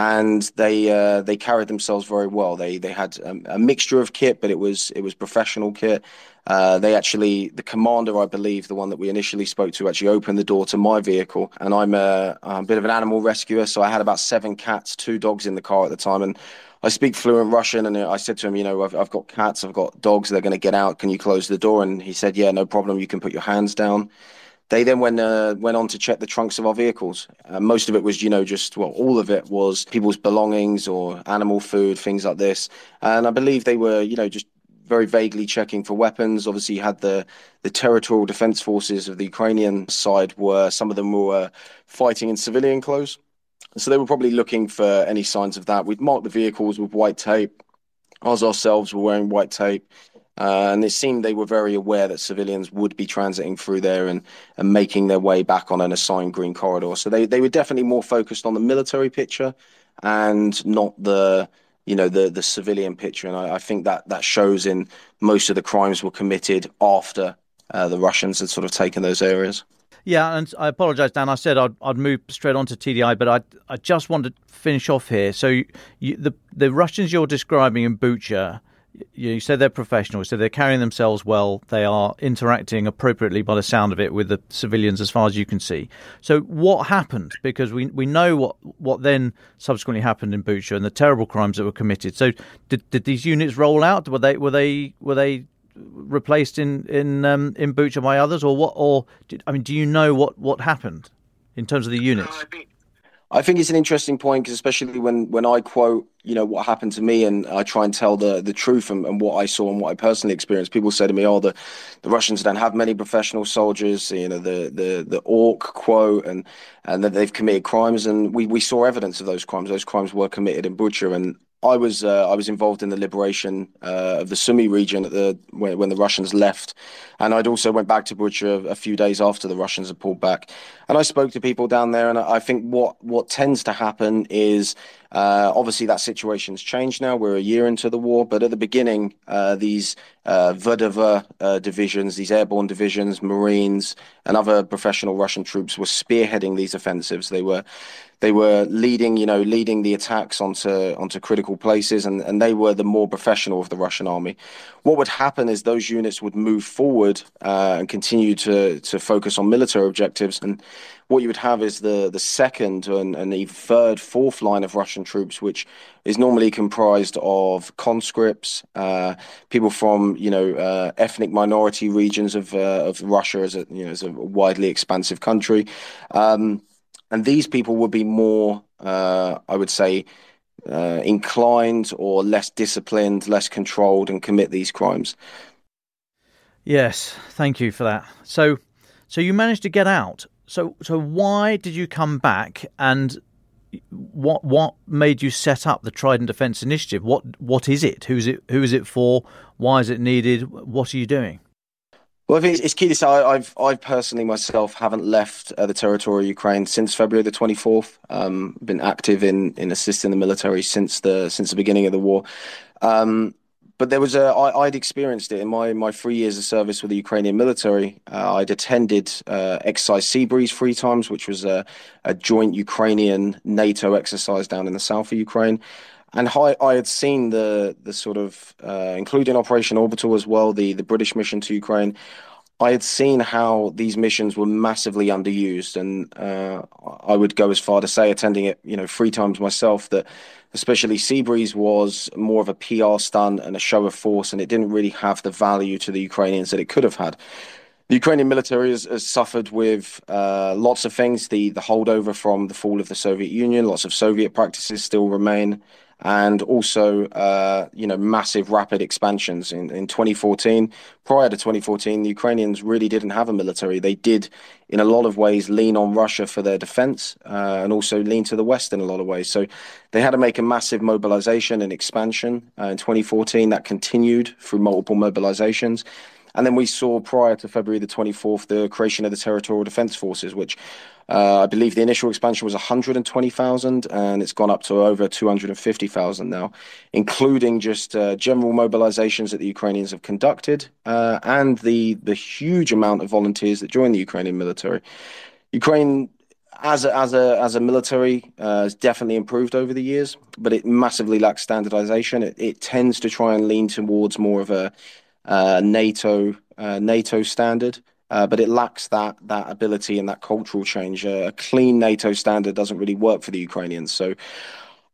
And they uh, they carried themselves very well. They they had a, a mixture of kit, but it was it was professional kit. Uh, they actually, the commander, I believe, the one that we initially spoke to, actually opened the door to my vehicle. And I'm a, a bit of an animal rescuer, so I had about seven cats, two dogs in the car at the time. And I speak fluent Russian, and I said to him, you know, I've, I've got cats, I've got dogs, they're going to get out. Can you close the door? And he said, yeah, no problem. You can put your hands down. They then went uh, went on to check the trunks of our vehicles. Uh, most of it was, you know, just well, all of it was people's belongings or animal food, things like this. And I believe they were, you know, just very vaguely checking for weapons. Obviously, you had the the territorial defense forces of the Ukrainian side were some of them were fighting in civilian clothes, so they were probably looking for any signs of that. We'd marked the vehicles with white tape. Us ourselves were wearing white tape. Uh, and it seemed they were very aware that civilians would be transiting through there and, and making their way back on an assigned green corridor. So they, they were definitely more focused on the military picture and not the you know the the civilian picture, and I, I, think that that shows in most of the crimes were committed after uh, the Russians had sort of taken those areas. Yeah, and I apologise, Dan. I said I'd, I'd move straight on to TDI, but I I just want to finish off here. So you, you, the the Russians you're describing in Bucha you said they're professional, so they're carrying themselves well. They are interacting appropriately, by the sound of it, with the civilians as far as you can see. So, what happened? Because we we know what what then subsequently happened in Bucha and the terrible crimes that were committed. So, did did these units roll out? Were they were they were they replaced in in um, in Bucha by others, or what? Or did, I mean, do you know what what happened in terms of the units? I think it's an interesting point because especially when, when I quote, you know, what happened to me and I try and tell the, the truth and, and what I saw and what I personally experienced, people say to me, oh, the, the Russians don't have many professional soldiers, you know, the, the, the orc quote and, and that they've committed crimes. And we, we saw evidence of those crimes. Those crimes were committed in Bucha. And I was uh, I was involved in the liberation uh, of the Sumy region at the when, when, the Russians left, and I'd also went back to Bucha a, few days after the Russians had pulled back, and I spoke to people down there, and I think what what tends to happen is obviously that situation's changed now. We're a year into the war, but at the beginning, uh, these uh, VDV uh, divisions, these airborne divisions, Marines, and other professional Russian troops were spearheading these offensives. They were they were leading, you know, leading the attacks onto onto critical places, and, and they were the more professional of the Russian army. What would happen is those units would move forward uh, and continue to to focus on military objectives, and what you would have is the the second and, and the third, fourth line of Russian troops, which is normally comprised of conscripts, uh, people from you know uh, ethnic minority regions of uh, of Russia as a you know as a widely expansive country. Um, and these people would be more, uh, I would say, uh, inclined or less disciplined, less controlled, and commit these crimes. Yes, thank you for that. So, so you managed to get out. So, so why did you come back, and what what made you set up the Trident Defence Initiative? What what is it? Who's it? Who is it for? Why is it needed? What are you doing? Well, I think it's key to say I've I personally myself haven't left uh, the territory of Ukraine since February the twenty fourth. Um, been active in in assisting the military since the since the beginning of the war. Um, but there was a I, I'd experienced it in my my three years of service with the Ukrainian military. Uh, I'd attended uh, exercise Seabreeze three times, which was a, a joint Ukrainian NATO exercise down in the south of Ukraine. And I, I had seen the the sort of uh, including Operation Orbital as well, the the British mission to Ukraine. I had seen how these missions were massively underused, and uh, I would go as far to say, attending it, you know, three times myself, that especially Seabreeze was more of a PR stunt and a show of force, and it didn't really have the value to the Ukrainians that it could have had. The Ukrainian military has, has suffered with uh, lots of things. The the holdover from the fall of the Soviet Union, lots of Soviet practices still remain and also uh, you know massive rapid expansions. In, in 2014 prior to 2014 the ukrainians really didn't have a military. They did in a lot of ways lean on russia for their defense uh, and also lean to the west in a lot of ways. So they had to make a massive mobilization and expansion uh, in 2014 that continued through multiple mobilizations and then we saw prior to February the 24th the creation of the Territorial Defence Forces, which uh, I believe the initial expansion was 120,000 and it's gone up to over 250,000 now, including just uh, general mobilizations that the Ukrainians have conducted uh, and the, the huge amount of volunteers that join the Ukrainian military. Ukraine as a, as a as a military uh, has definitely improved over the years, but it massively lacks standardization. It, it tends to try and lean towards more of a NATO uh, NATO standard, uh, but it lacks that that ability and that cultural change. a clean NATO standard doesn't really work for the Ukrainians. So.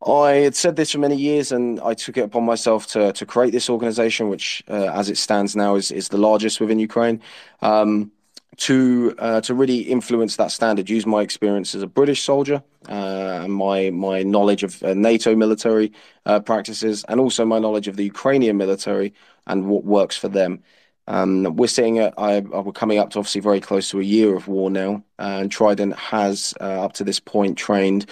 I had said this for many years, and I took it upon myself to to create this organization, which, uh, as it stands now, is is the largest within Ukraine. Um, to uh, to really influence that standard, use my experience as a British soldier, uh, my my knowledge of uh, NATO military uh, practices, and also my knowledge of the Ukrainian military and what works for them. Um, we're seeing it. I, we're coming up to obviously very close to a year of war now, and Trident has uh, up to this point trained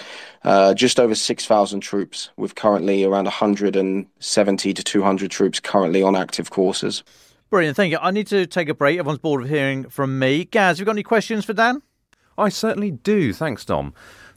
uh, just over six thousand troops, with currently around 170 to 200 troops currently on active courses. Brilliant, thank you. I need to take a break. Everyone's bored of hearing from me. Gaz, have you got any questions for Dan? I certainly do. Thanks, Dom.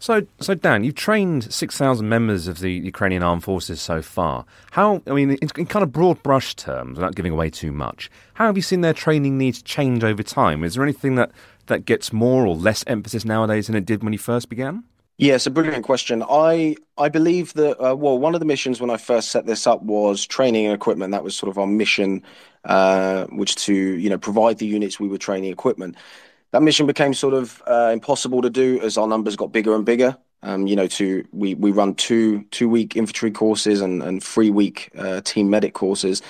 So, so Dan, you've trained six thousand members of the Ukrainian armed forces so far. How? I mean, in, in, kind of broad brush terms, without giving away too much, how have you seen their training needs change over time? Is there anything that that gets more or less emphasis nowadays than it did when you first began? Yes, a brilliant question. I I believe that uh, well, one of the missions when I first set this up was training and equipment. That was sort of our mission, uh, which to you know provide the units we were training equipment. That mission became sort of uh, impossible to do as our numbers got bigger and bigger. Um, you know, to we we run two two week infantry courses and and three week uh, team medic courses.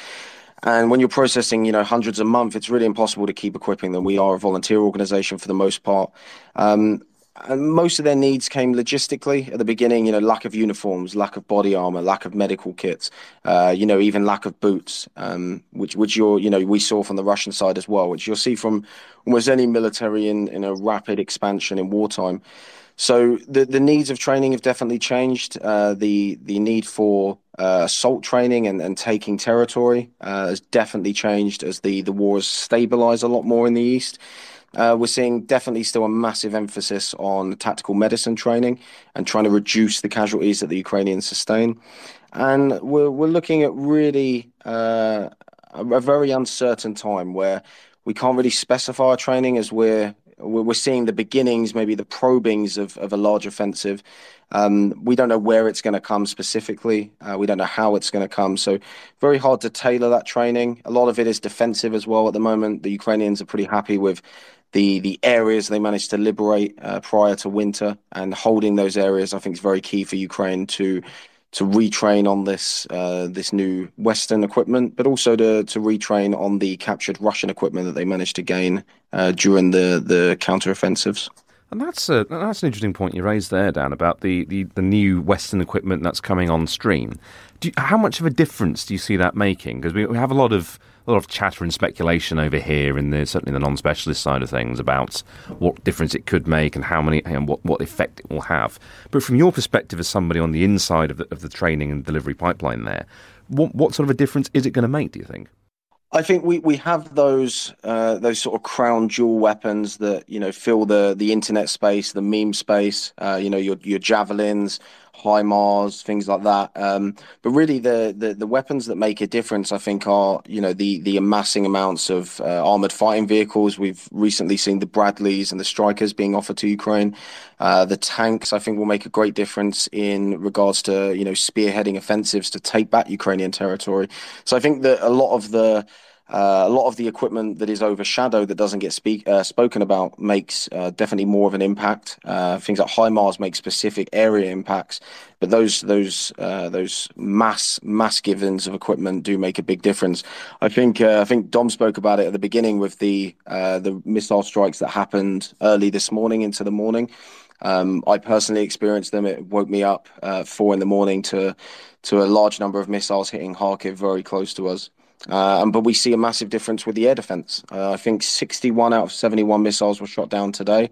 And when you're processing, you know, hundreds a month, it's really impossible to keep equipping them. We are a volunteer organization for the most part. Um, and most of their needs came logistically at the beginning. You know, lack of uniforms, lack of body armor, lack of medical kits. Uh, you know, even lack of boots, um, which which you're you know we saw from the Russian side as well, which you'll see from almost any military in in a rapid expansion in wartime. So the the needs of training have definitely changed. Uh, the the need for uh, assault training and, and taking territory uh, has definitely changed as the the war has stabilized a lot more in the east. Uh, we're seeing definitely still a massive emphasis on tactical medicine training and trying to reduce the casualties that the Ukrainians sustain. And we're, we're looking at really uh, a, very uncertain time where we can't really specify our training as we're we're seeing the beginnings, maybe the probings of, of a large offensive. Um, we don't know where it's going to come specifically. Uh, we don't know how it's going to come. So, very hard to tailor that training. A lot of it is defensive as well at the moment. The Ukrainians are pretty happy with the the areas they managed to liberate uh, prior to winter and holding those areas I think is very key for Ukraine to to retrain on this uh, this new Western equipment, but also to to retrain on the captured Russian equipment that they managed to gain uh, during the the counteroffensives. And that's a that's an interesting point you raised there, Dan, about the, the, the new Western equipment that's coming on stream. You, how much of a difference do you see that making? Because we, we have a lot of a lot of chatter and speculation over here, in the certainly the non-specialist side of things about what difference it could make and how many and what, what effect it will have. But from your perspective, as somebody on the inside of the, of the training and delivery pipeline, there, what what sort of a difference is it going to make? Do you think? I think we, we have those uh, those sort of crown jewel weapons that you know fill the the internet space, the meme space. Uh, you know your your javelins, HIMARS, things like that. Um, but really, the, the, the weapons that make a difference, I think, are you know the the amassing amounts of uh, armored fighting vehicles. We've recently seen the Bradleys and the Strykers being offered to Ukraine. Uh, the tanks, I think, will make a great difference in regards to you know spearheading offensives to take back Ukrainian territory. So I think that a lot of the uh, a lot of the equipment that is overshadowed that doesn't get speak, uh, spoken about makes uh, definitely more of an impact. Uh, things like HIMARS make specific area impacts, but those those uh, those mass mass givens of equipment do make a big difference. I think uh, I think Dom spoke about it at the beginning with the the missile strikes that happened early this morning into the morning. Um, I personally experienced them. It woke me up four in the morning to to a large number of missiles hitting Kharkiv very close to us. Uh, but we see a massive difference with the air defense. Uh, I think 61 out of 71 missiles were shot down today.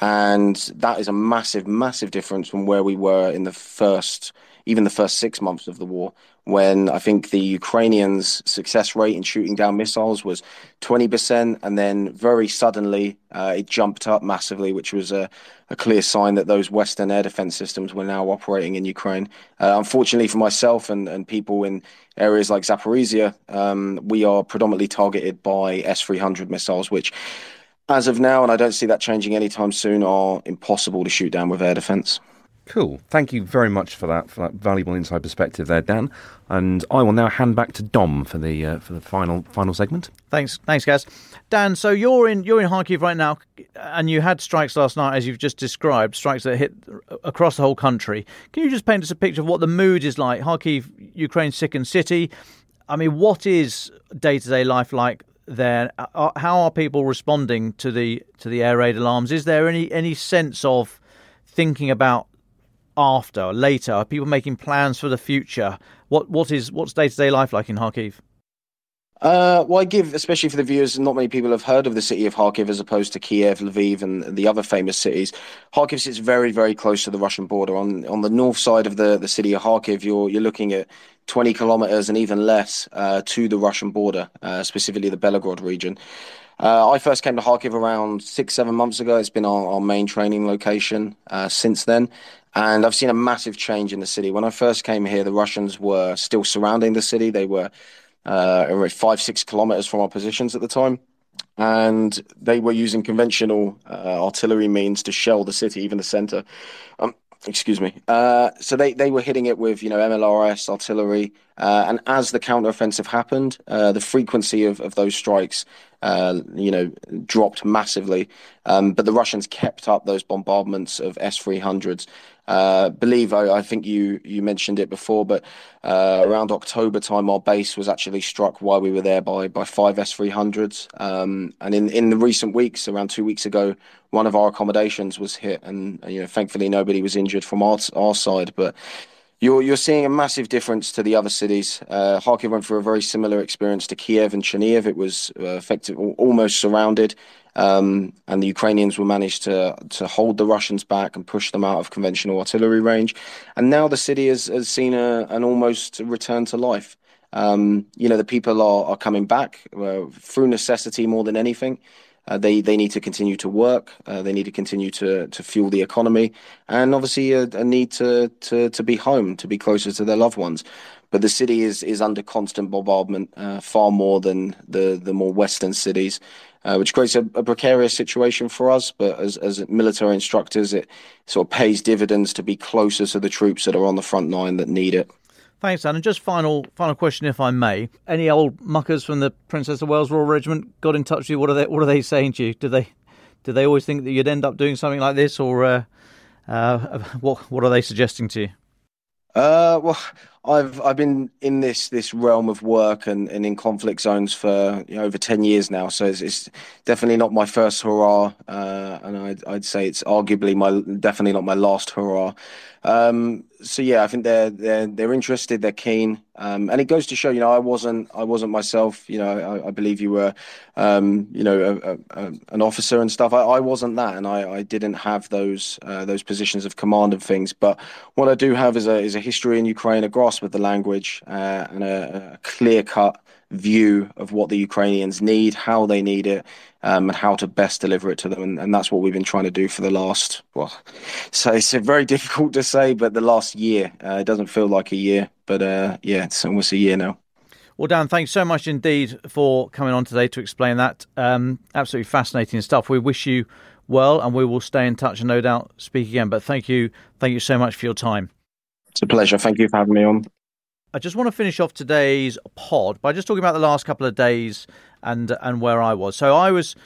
And that is a massive, massive difference from where we were in the first, even the first six months of the war, when I think the Ukrainians' success rate in shooting down missiles was 20%. And then very suddenly uh, it jumped up massively, which was a, a, clear sign that those Western air defense systems were now operating in Ukraine. Uh, unfortunately for myself and, and people in areas like Zaporizhia, um, we are predominantly targeted by S 300 missiles, which as of now, and I don't see that changing anytime soon, are impossible to shoot down with air defence. Cool. Thank you very much for that for that valuable inside perspective there, Dan. And I will now hand back to Dom for the uh, for the final final segment. Thanks, thanks, guys. Dan, so you're in you're in Kharkiv right now, and you had strikes last night, as you've just described, strikes that hit across the whole country. Can you just paint us a picture of what the mood is like? Kharkiv, Ukraine's second city. I mean, what is day to day life like there? How are people responding to the to the air raid alarms? Is there any any sense of thinking about after, later? Are people making plans for the future? What what is what's day to day life like in Kharkiv? Uh, well, I give, especially for the viewers, not many people have heard of the city of Kharkiv as opposed to Kiev, Lviv, and the other famous cities. Kharkiv sits very, very close to the Russian border. On on the north side of the, the city of Kharkiv, you're you're looking at 20 kilometers and even less uh, to the Russian border, uh, specifically the Belgorod region. Uh, I first came to Kharkiv around six, seven months ago. It's been our, our main training location uh, since then. And I've seen a massive change in the city. When I first came here, the Russians were still surrounding the city. They were uh, five, six kilometers from our positions at the time. And they were using conventional uh, artillery means to shell the city, even the center. Um, excuse me. Uh, so they, they were hitting it with, you know, MLRS, artillery. Uh, and as the counteroffensive happened, uh, the frequency of, of those strikes, uh, you know, dropped massively. Um, but the Russians kept up those bombardments of S 300s. Uh, believe I, think you mentioned it before, but uh, around October time, our base was actually struck while we were there by five S three hundreds. Um, and in in the recent weeks, around two weeks ago, one of our accommodations was hit, and you know, thankfully nobody was injured from our our side, but. You're, you're seeing a massive difference to the other cities. Uh, Kharkiv went through a very similar experience to Kiev and Chernihiv. It was uh, almost surrounded. Um, and the Ukrainians were managed to to hold the Russians back and push them out of conventional artillery range. And now the city has, has seen a, an almost return to life. Um, you know, the people are, are coming back uh, through necessity more than anything. Uh, they need to continue to work. Uh, they need to continue to fuel the economy, and obviously a, need to be home, to be closer to their loved ones. But the city is is under constant bombardment, uh, far more than the more western cities which creates a, precarious situation for us. But as, as military instructors, it sort of pays dividends to be closer to the troops that are on the front line that need it. Thanks, Dan. And just final final question, if I may. Any old muckers from the Princess of Wales Royal Regiment got in touch with you? What are they What are they saying to you? Do they do they always think that you'd end up doing something like this, or uh, uh, what What are they suggesting to you? Uh, well, I've I've been in this this realm of work and, and in conflict zones for you know, over ten years now, so it's, it's definitely not my first hurrah, uh, and I'd I'd say it's arguably my definitely not my last hurrah. Um, so yeah, I think they're they're they're interested, they're keen, um, and it goes to show, you know, I wasn't I wasn't myself. You know, I, I believe you were, um, you know, a, a, an officer and stuff. I, I wasn't that, and I, I didn't have those uh, those positions of command and things. But what I do have is a is a history in Ukraine, a grasp of the language uh, and a, a clear cut view of what the Ukrainians need, how they need it, and how to best deliver it to them. And, and, that's what we've been trying to do for the last, well, so it's very difficult to say, but the last year. Uh, it doesn't feel like a year, but uh, yeah, it's almost a year now. Well, Dan, thanks so much indeed for coming on today to explain that. Um, absolutely fascinating stuff. We wish you well, and we will stay in touch and no doubt speak again. But thank you, thank you so much for your time. It's a pleasure. Thank you for having me on. I just want to finish off today's pod by just talking about the last couple of days and and where I was. So I was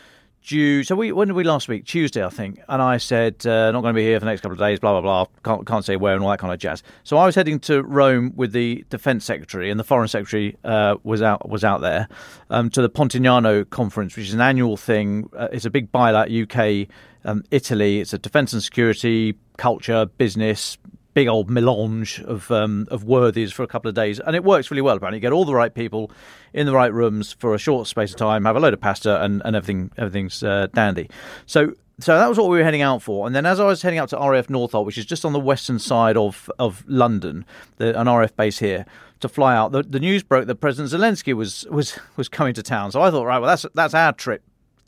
due. So we when did we last week? Tuesday, I think. And I said uh, not going to be here for the next couple of days. Blah blah blah. Can't can't say where and all that kind of jazz. So I was heading to Rome with the defence secretary, and the foreign secretary uh, was out was out there um, to the Pontignano conference, which is an annual thing. Uh, it's a big bilat UK. Um, Italy. It's a defence and security, culture, business, big old melange of um, of worthies for a couple of days, and it works really well. Apparently, you get all the right people in the right rooms for a short space of time, have a load of pasta, and, and everything everything's uh, dandy. So. So that was what we were heading out for, and then as I was heading out to RAF Northolt, which is just on the western side of of London, the, an RAF base here, to fly out, the, the news broke that President Zelensky was was was coming to town. So I thought, right, well, that's that's our trip,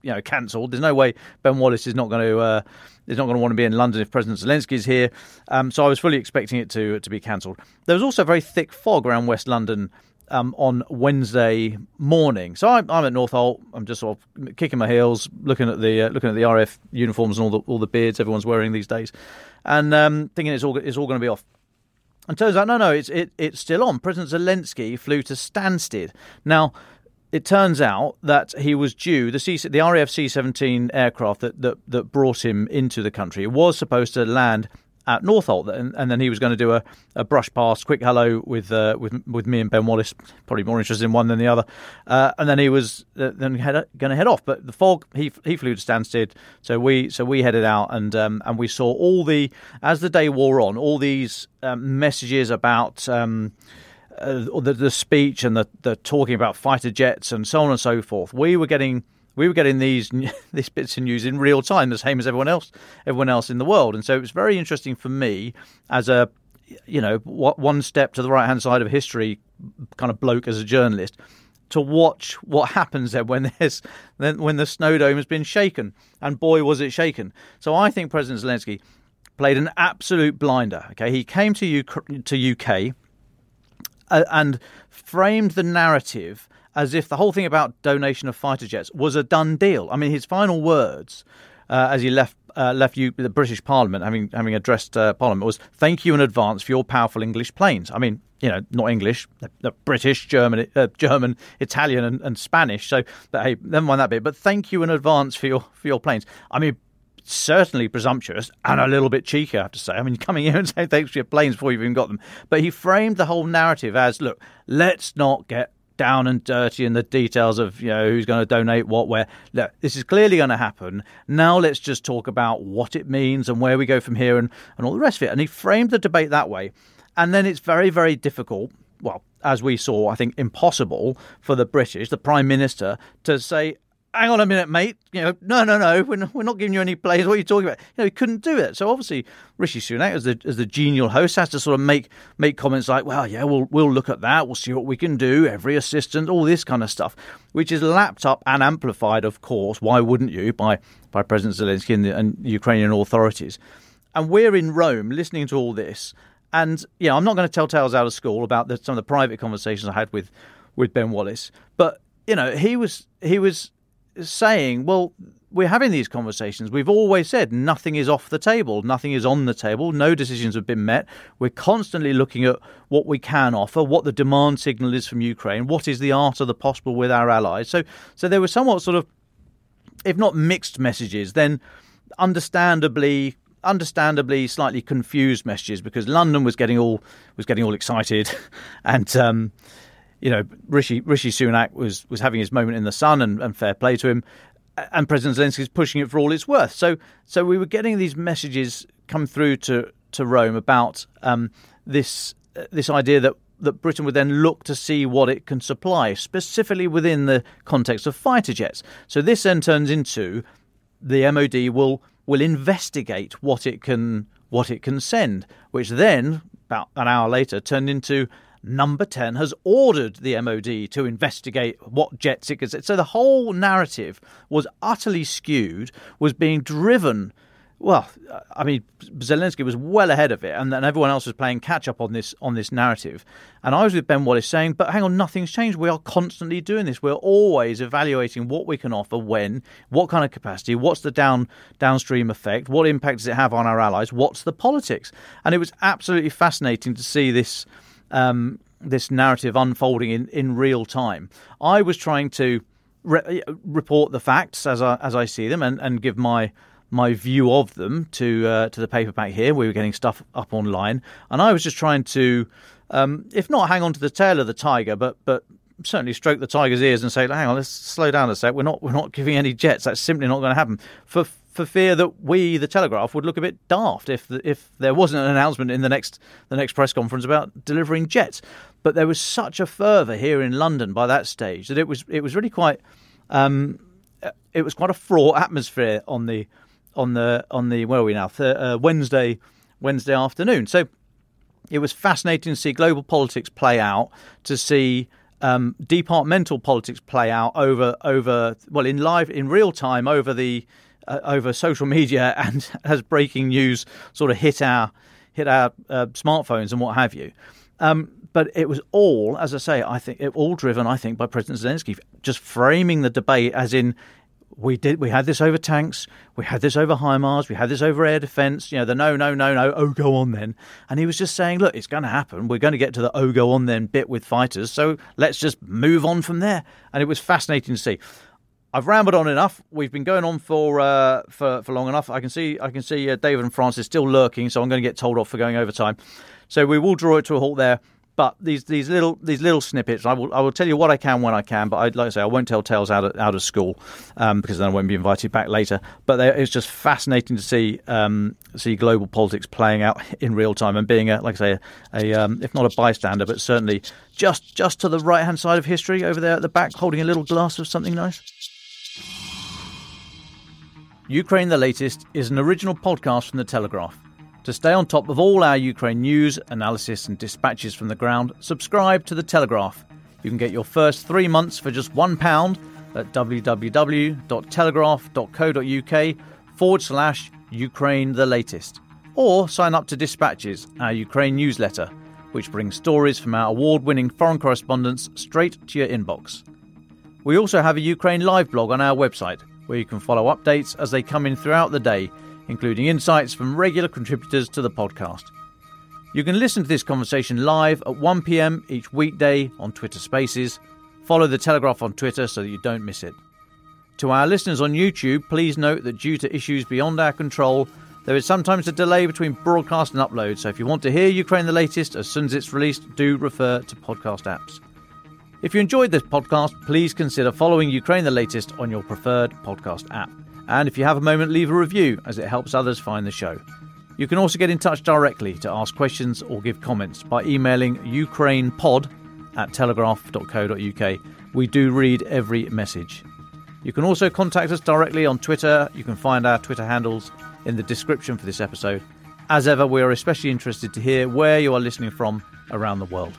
you know, cancelled. There's no way Ben Wallace is not going to. Uh, is not going to want to be in London if President Zelensky is here. Um, so I was fully expecting it to to be cancelled. There was also very thick fog around West London um, on Wednesday morning. So I'm, I'm, at Northolt. I'm just sort of kicking my heels, looking at the uh, looking at the RF uniforms and all the all the beards everyone's wearing these days, and um, thinking it's all it's all going to be off. And turns out, no, no, it's it, it's still on. President Zelensky flew to Stansted. Now, it turns out that he was due the C, the RAF C-17 aircraft that, that that brought him into the country was supposed to land at Northolt, and, and then he was going to do a, a brush past, quick hello with uh, with with me and Ben Wallace. Probably more interested in one than the other, uh, and then he was uh, then going to head off. But the fog, he he flew to Stansted, so we so we headed out, and um, and we saw all the as the day wore on, all these um, messages about. Um, uh, the, the speech and the, the talking about fighter jets and so on and so forth. We were getting we were getting these these bits of news in real time, the same as everyone else everyone else in the world. And so it was very interesting for me as a you know one step to the right hand side of history kind of bloke as a journalist to watch what happens there when there's when the snow dome has been shaken and boy was it shaken so i think president zelensky played an absolute blinder okay he came to U- to uk uh, and framed the narrative as if the whole thing about donation of fighter jets was a done deal. I mean, his final words uh, as he left uh, left you, the British Parliament, having having addressed uh, Parliament, was "Thank you in advance for your powerful English planes." I mean, you know, not English, British, German, uh, German, Italian, and, and Spanish. So, but hey, never mind that bit. But thank you in advance for your for your planes. I mean, certainly presumptuous and a little bit cheeky, I have to say. I mean, coming here and saying thanks for your planes before you've even got them. But he framed the whole narrative as look, let's not get down and dirty in the details of you know who's going to donate what where look this is clearly going to happen now let's just talk about what it means and where we go from here and, and all the rest of it and he framed the debate that way and then it's very very difficult well as we saw i think impossible for the british the prime minister to say hang on a minute, mate. You know, no, no, no, we're not, we're not giving you any plays. What are you talking about? You know, he couldn't do it. So obviously, Rishi Sunak, as the as the genial host, has to sort of make make comments like, well, yeah, we'll we'll look at that. We'll see what we can do. Every assistant, all this kind of stuff, which is lapped up and amplified, of course. Why wouldn't you by by President Zelensky and the and Ukrainian authorities? And we're in Rome listening to all this. And yeah, I'm not going to tell tales out of school about the, some of the private conversations I had with with Ben Wallace, but you know, he was he was saying, well, we're having these conversations. We've always said nothing is off the table, nothing is on the table, no decisions have been met. We're constantly looking at what we can offer, what the demand signal is from Ukraine, what is the art of the possible with our allies. So, so there were somewhat sort of, if not mixed messages, then understandably understandably slightly confused messages because London was getting all was getting all excited and um, you know, Rishi Rishi Sunak was was having his moment in the sun, and, and fair play to him. And President Zelensky is pushing it for all it's worth. So, so we were getting these messages come through to to Rome about um, this uh, this idea that that Britain would then look to see what it can supply, specifically within the context of fighter jets. So this then turns into the MOD will will investigate what it can what it can send, which then about an hour later turned into Number 10 has ordered the MOD to investigate what jets it. So the whole narrative was utterly skewed, was being driven well, I mean, Zelensky was well ahead of it, and then everyone else was playing catch up on this on this narrative. And I was with Ben Wallace saying, "But hang on, nothing's changed. We are constantly doing this. We're always evaluating what we can offer, when, what kind of capacity, what's the down downstream effect, what impact does it have on our allies, what's the politics." And it was absolutely fascinating to see this um, this narrative unfolding in in real time. I was trying to re- report the facts as I as I see them, and and give my my view of them to uh, to the paperback here. We were getting stuff up online, and I was just trying to, um, if not hang on to the tail of the tiger, but but certainly stroke the tiger's ears and say, "Hang on, let's slow down a sec. We're not we're not giving any jets. That's simply not going to happen." For for fear that we, the Telegraph, would look a bit daft if the, if there wasn't an announcement in the next the next press conference about delivering jets. But there was such a fervour here in London by that stage that it was it was really quite um, it was quite a fraught atmosphere on the on the on the where are we now Th- uh, Wednesday Wednesday afternoon. So it was fascinating to see global politics play out, to see um, departmental politics play out over over well in live in real time over the uh, over social media and as breaking news sort of hit our hit our uh, smartphones and what have you. Um, but it was all, as I say, I think it all driven, I think, by President Zelensky, just framing the debate as in we did we had this over tanks, we had this over HIMARS, we had this over air defence, you know, the no, no, no, no, oh go on then. And he was just saying, look, it's gonna happen. We're gonna get to the oh go on then bit with fighters, so let's just move on from there. And it was fascinating to see. I've rambled on enough. We've been going on for uh, for for long enough. I can see I can see uh, David and Francis still lurking, so I'm going to get told off for going over time. So we will draw it to a halt there. But these these little these little snippets, I will I will tell you what I can when I can. But I, like I say, I won't tell tales out of, out of school um, because then I won't be invited back later. But it's just fascinating to see um, see global politics playing out in real time and being a like I say a, a um, if not a bystander, but certainly just just to the right hand side of history over there at the back, holding a little glass of something nice. Ukraine the Latest is an original podcast from The Telegraph. To stay on top of all our Ukraine news, analysis, and dispatches from the ground, subscribe to The Telegraph. You can get your first three months for just £1 at www.telegraph.co.uk forward slash Ukraine the latest. Or sign up to Dispatches, our Ukraine newsletter, which brings stories from our award winning foreign correspondents straight to your inbox. We also have a Ukraine live blog on our website, where you can follow updates as they come in throughout the day including insights from regular contributors to the podcast. You can listen to this conversation live at 1 pm each weekday on Twitter Spaces. Follow the Telegraph on Twitter so that you don't miss it. To our listeners on YouTube, please note that due to issues beyond our control, there is sometimes a delay between broadcast and upload, so if you want to hear Ukraine the latest as soon as it's released, do refer to podcast apps. If you enjoyed this podcast, please consider following Ukraine the latest on your preferred podcast app. And if you have a moment, leave a review as it helps others find the show. You can also get in touch directly to ask questions or give comments by emailing ukrainepod at telegraph.co.uk. We do read every message. You can also contact us directly on Twitter. You can find our Twitter handles in the description for this episode. As ever, we are especially interested to hear where you are listening from around the world.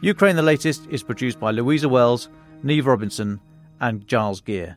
Ukraine the Latest is produced by Louisa Wells, Neve Robinson, and Giles Gear.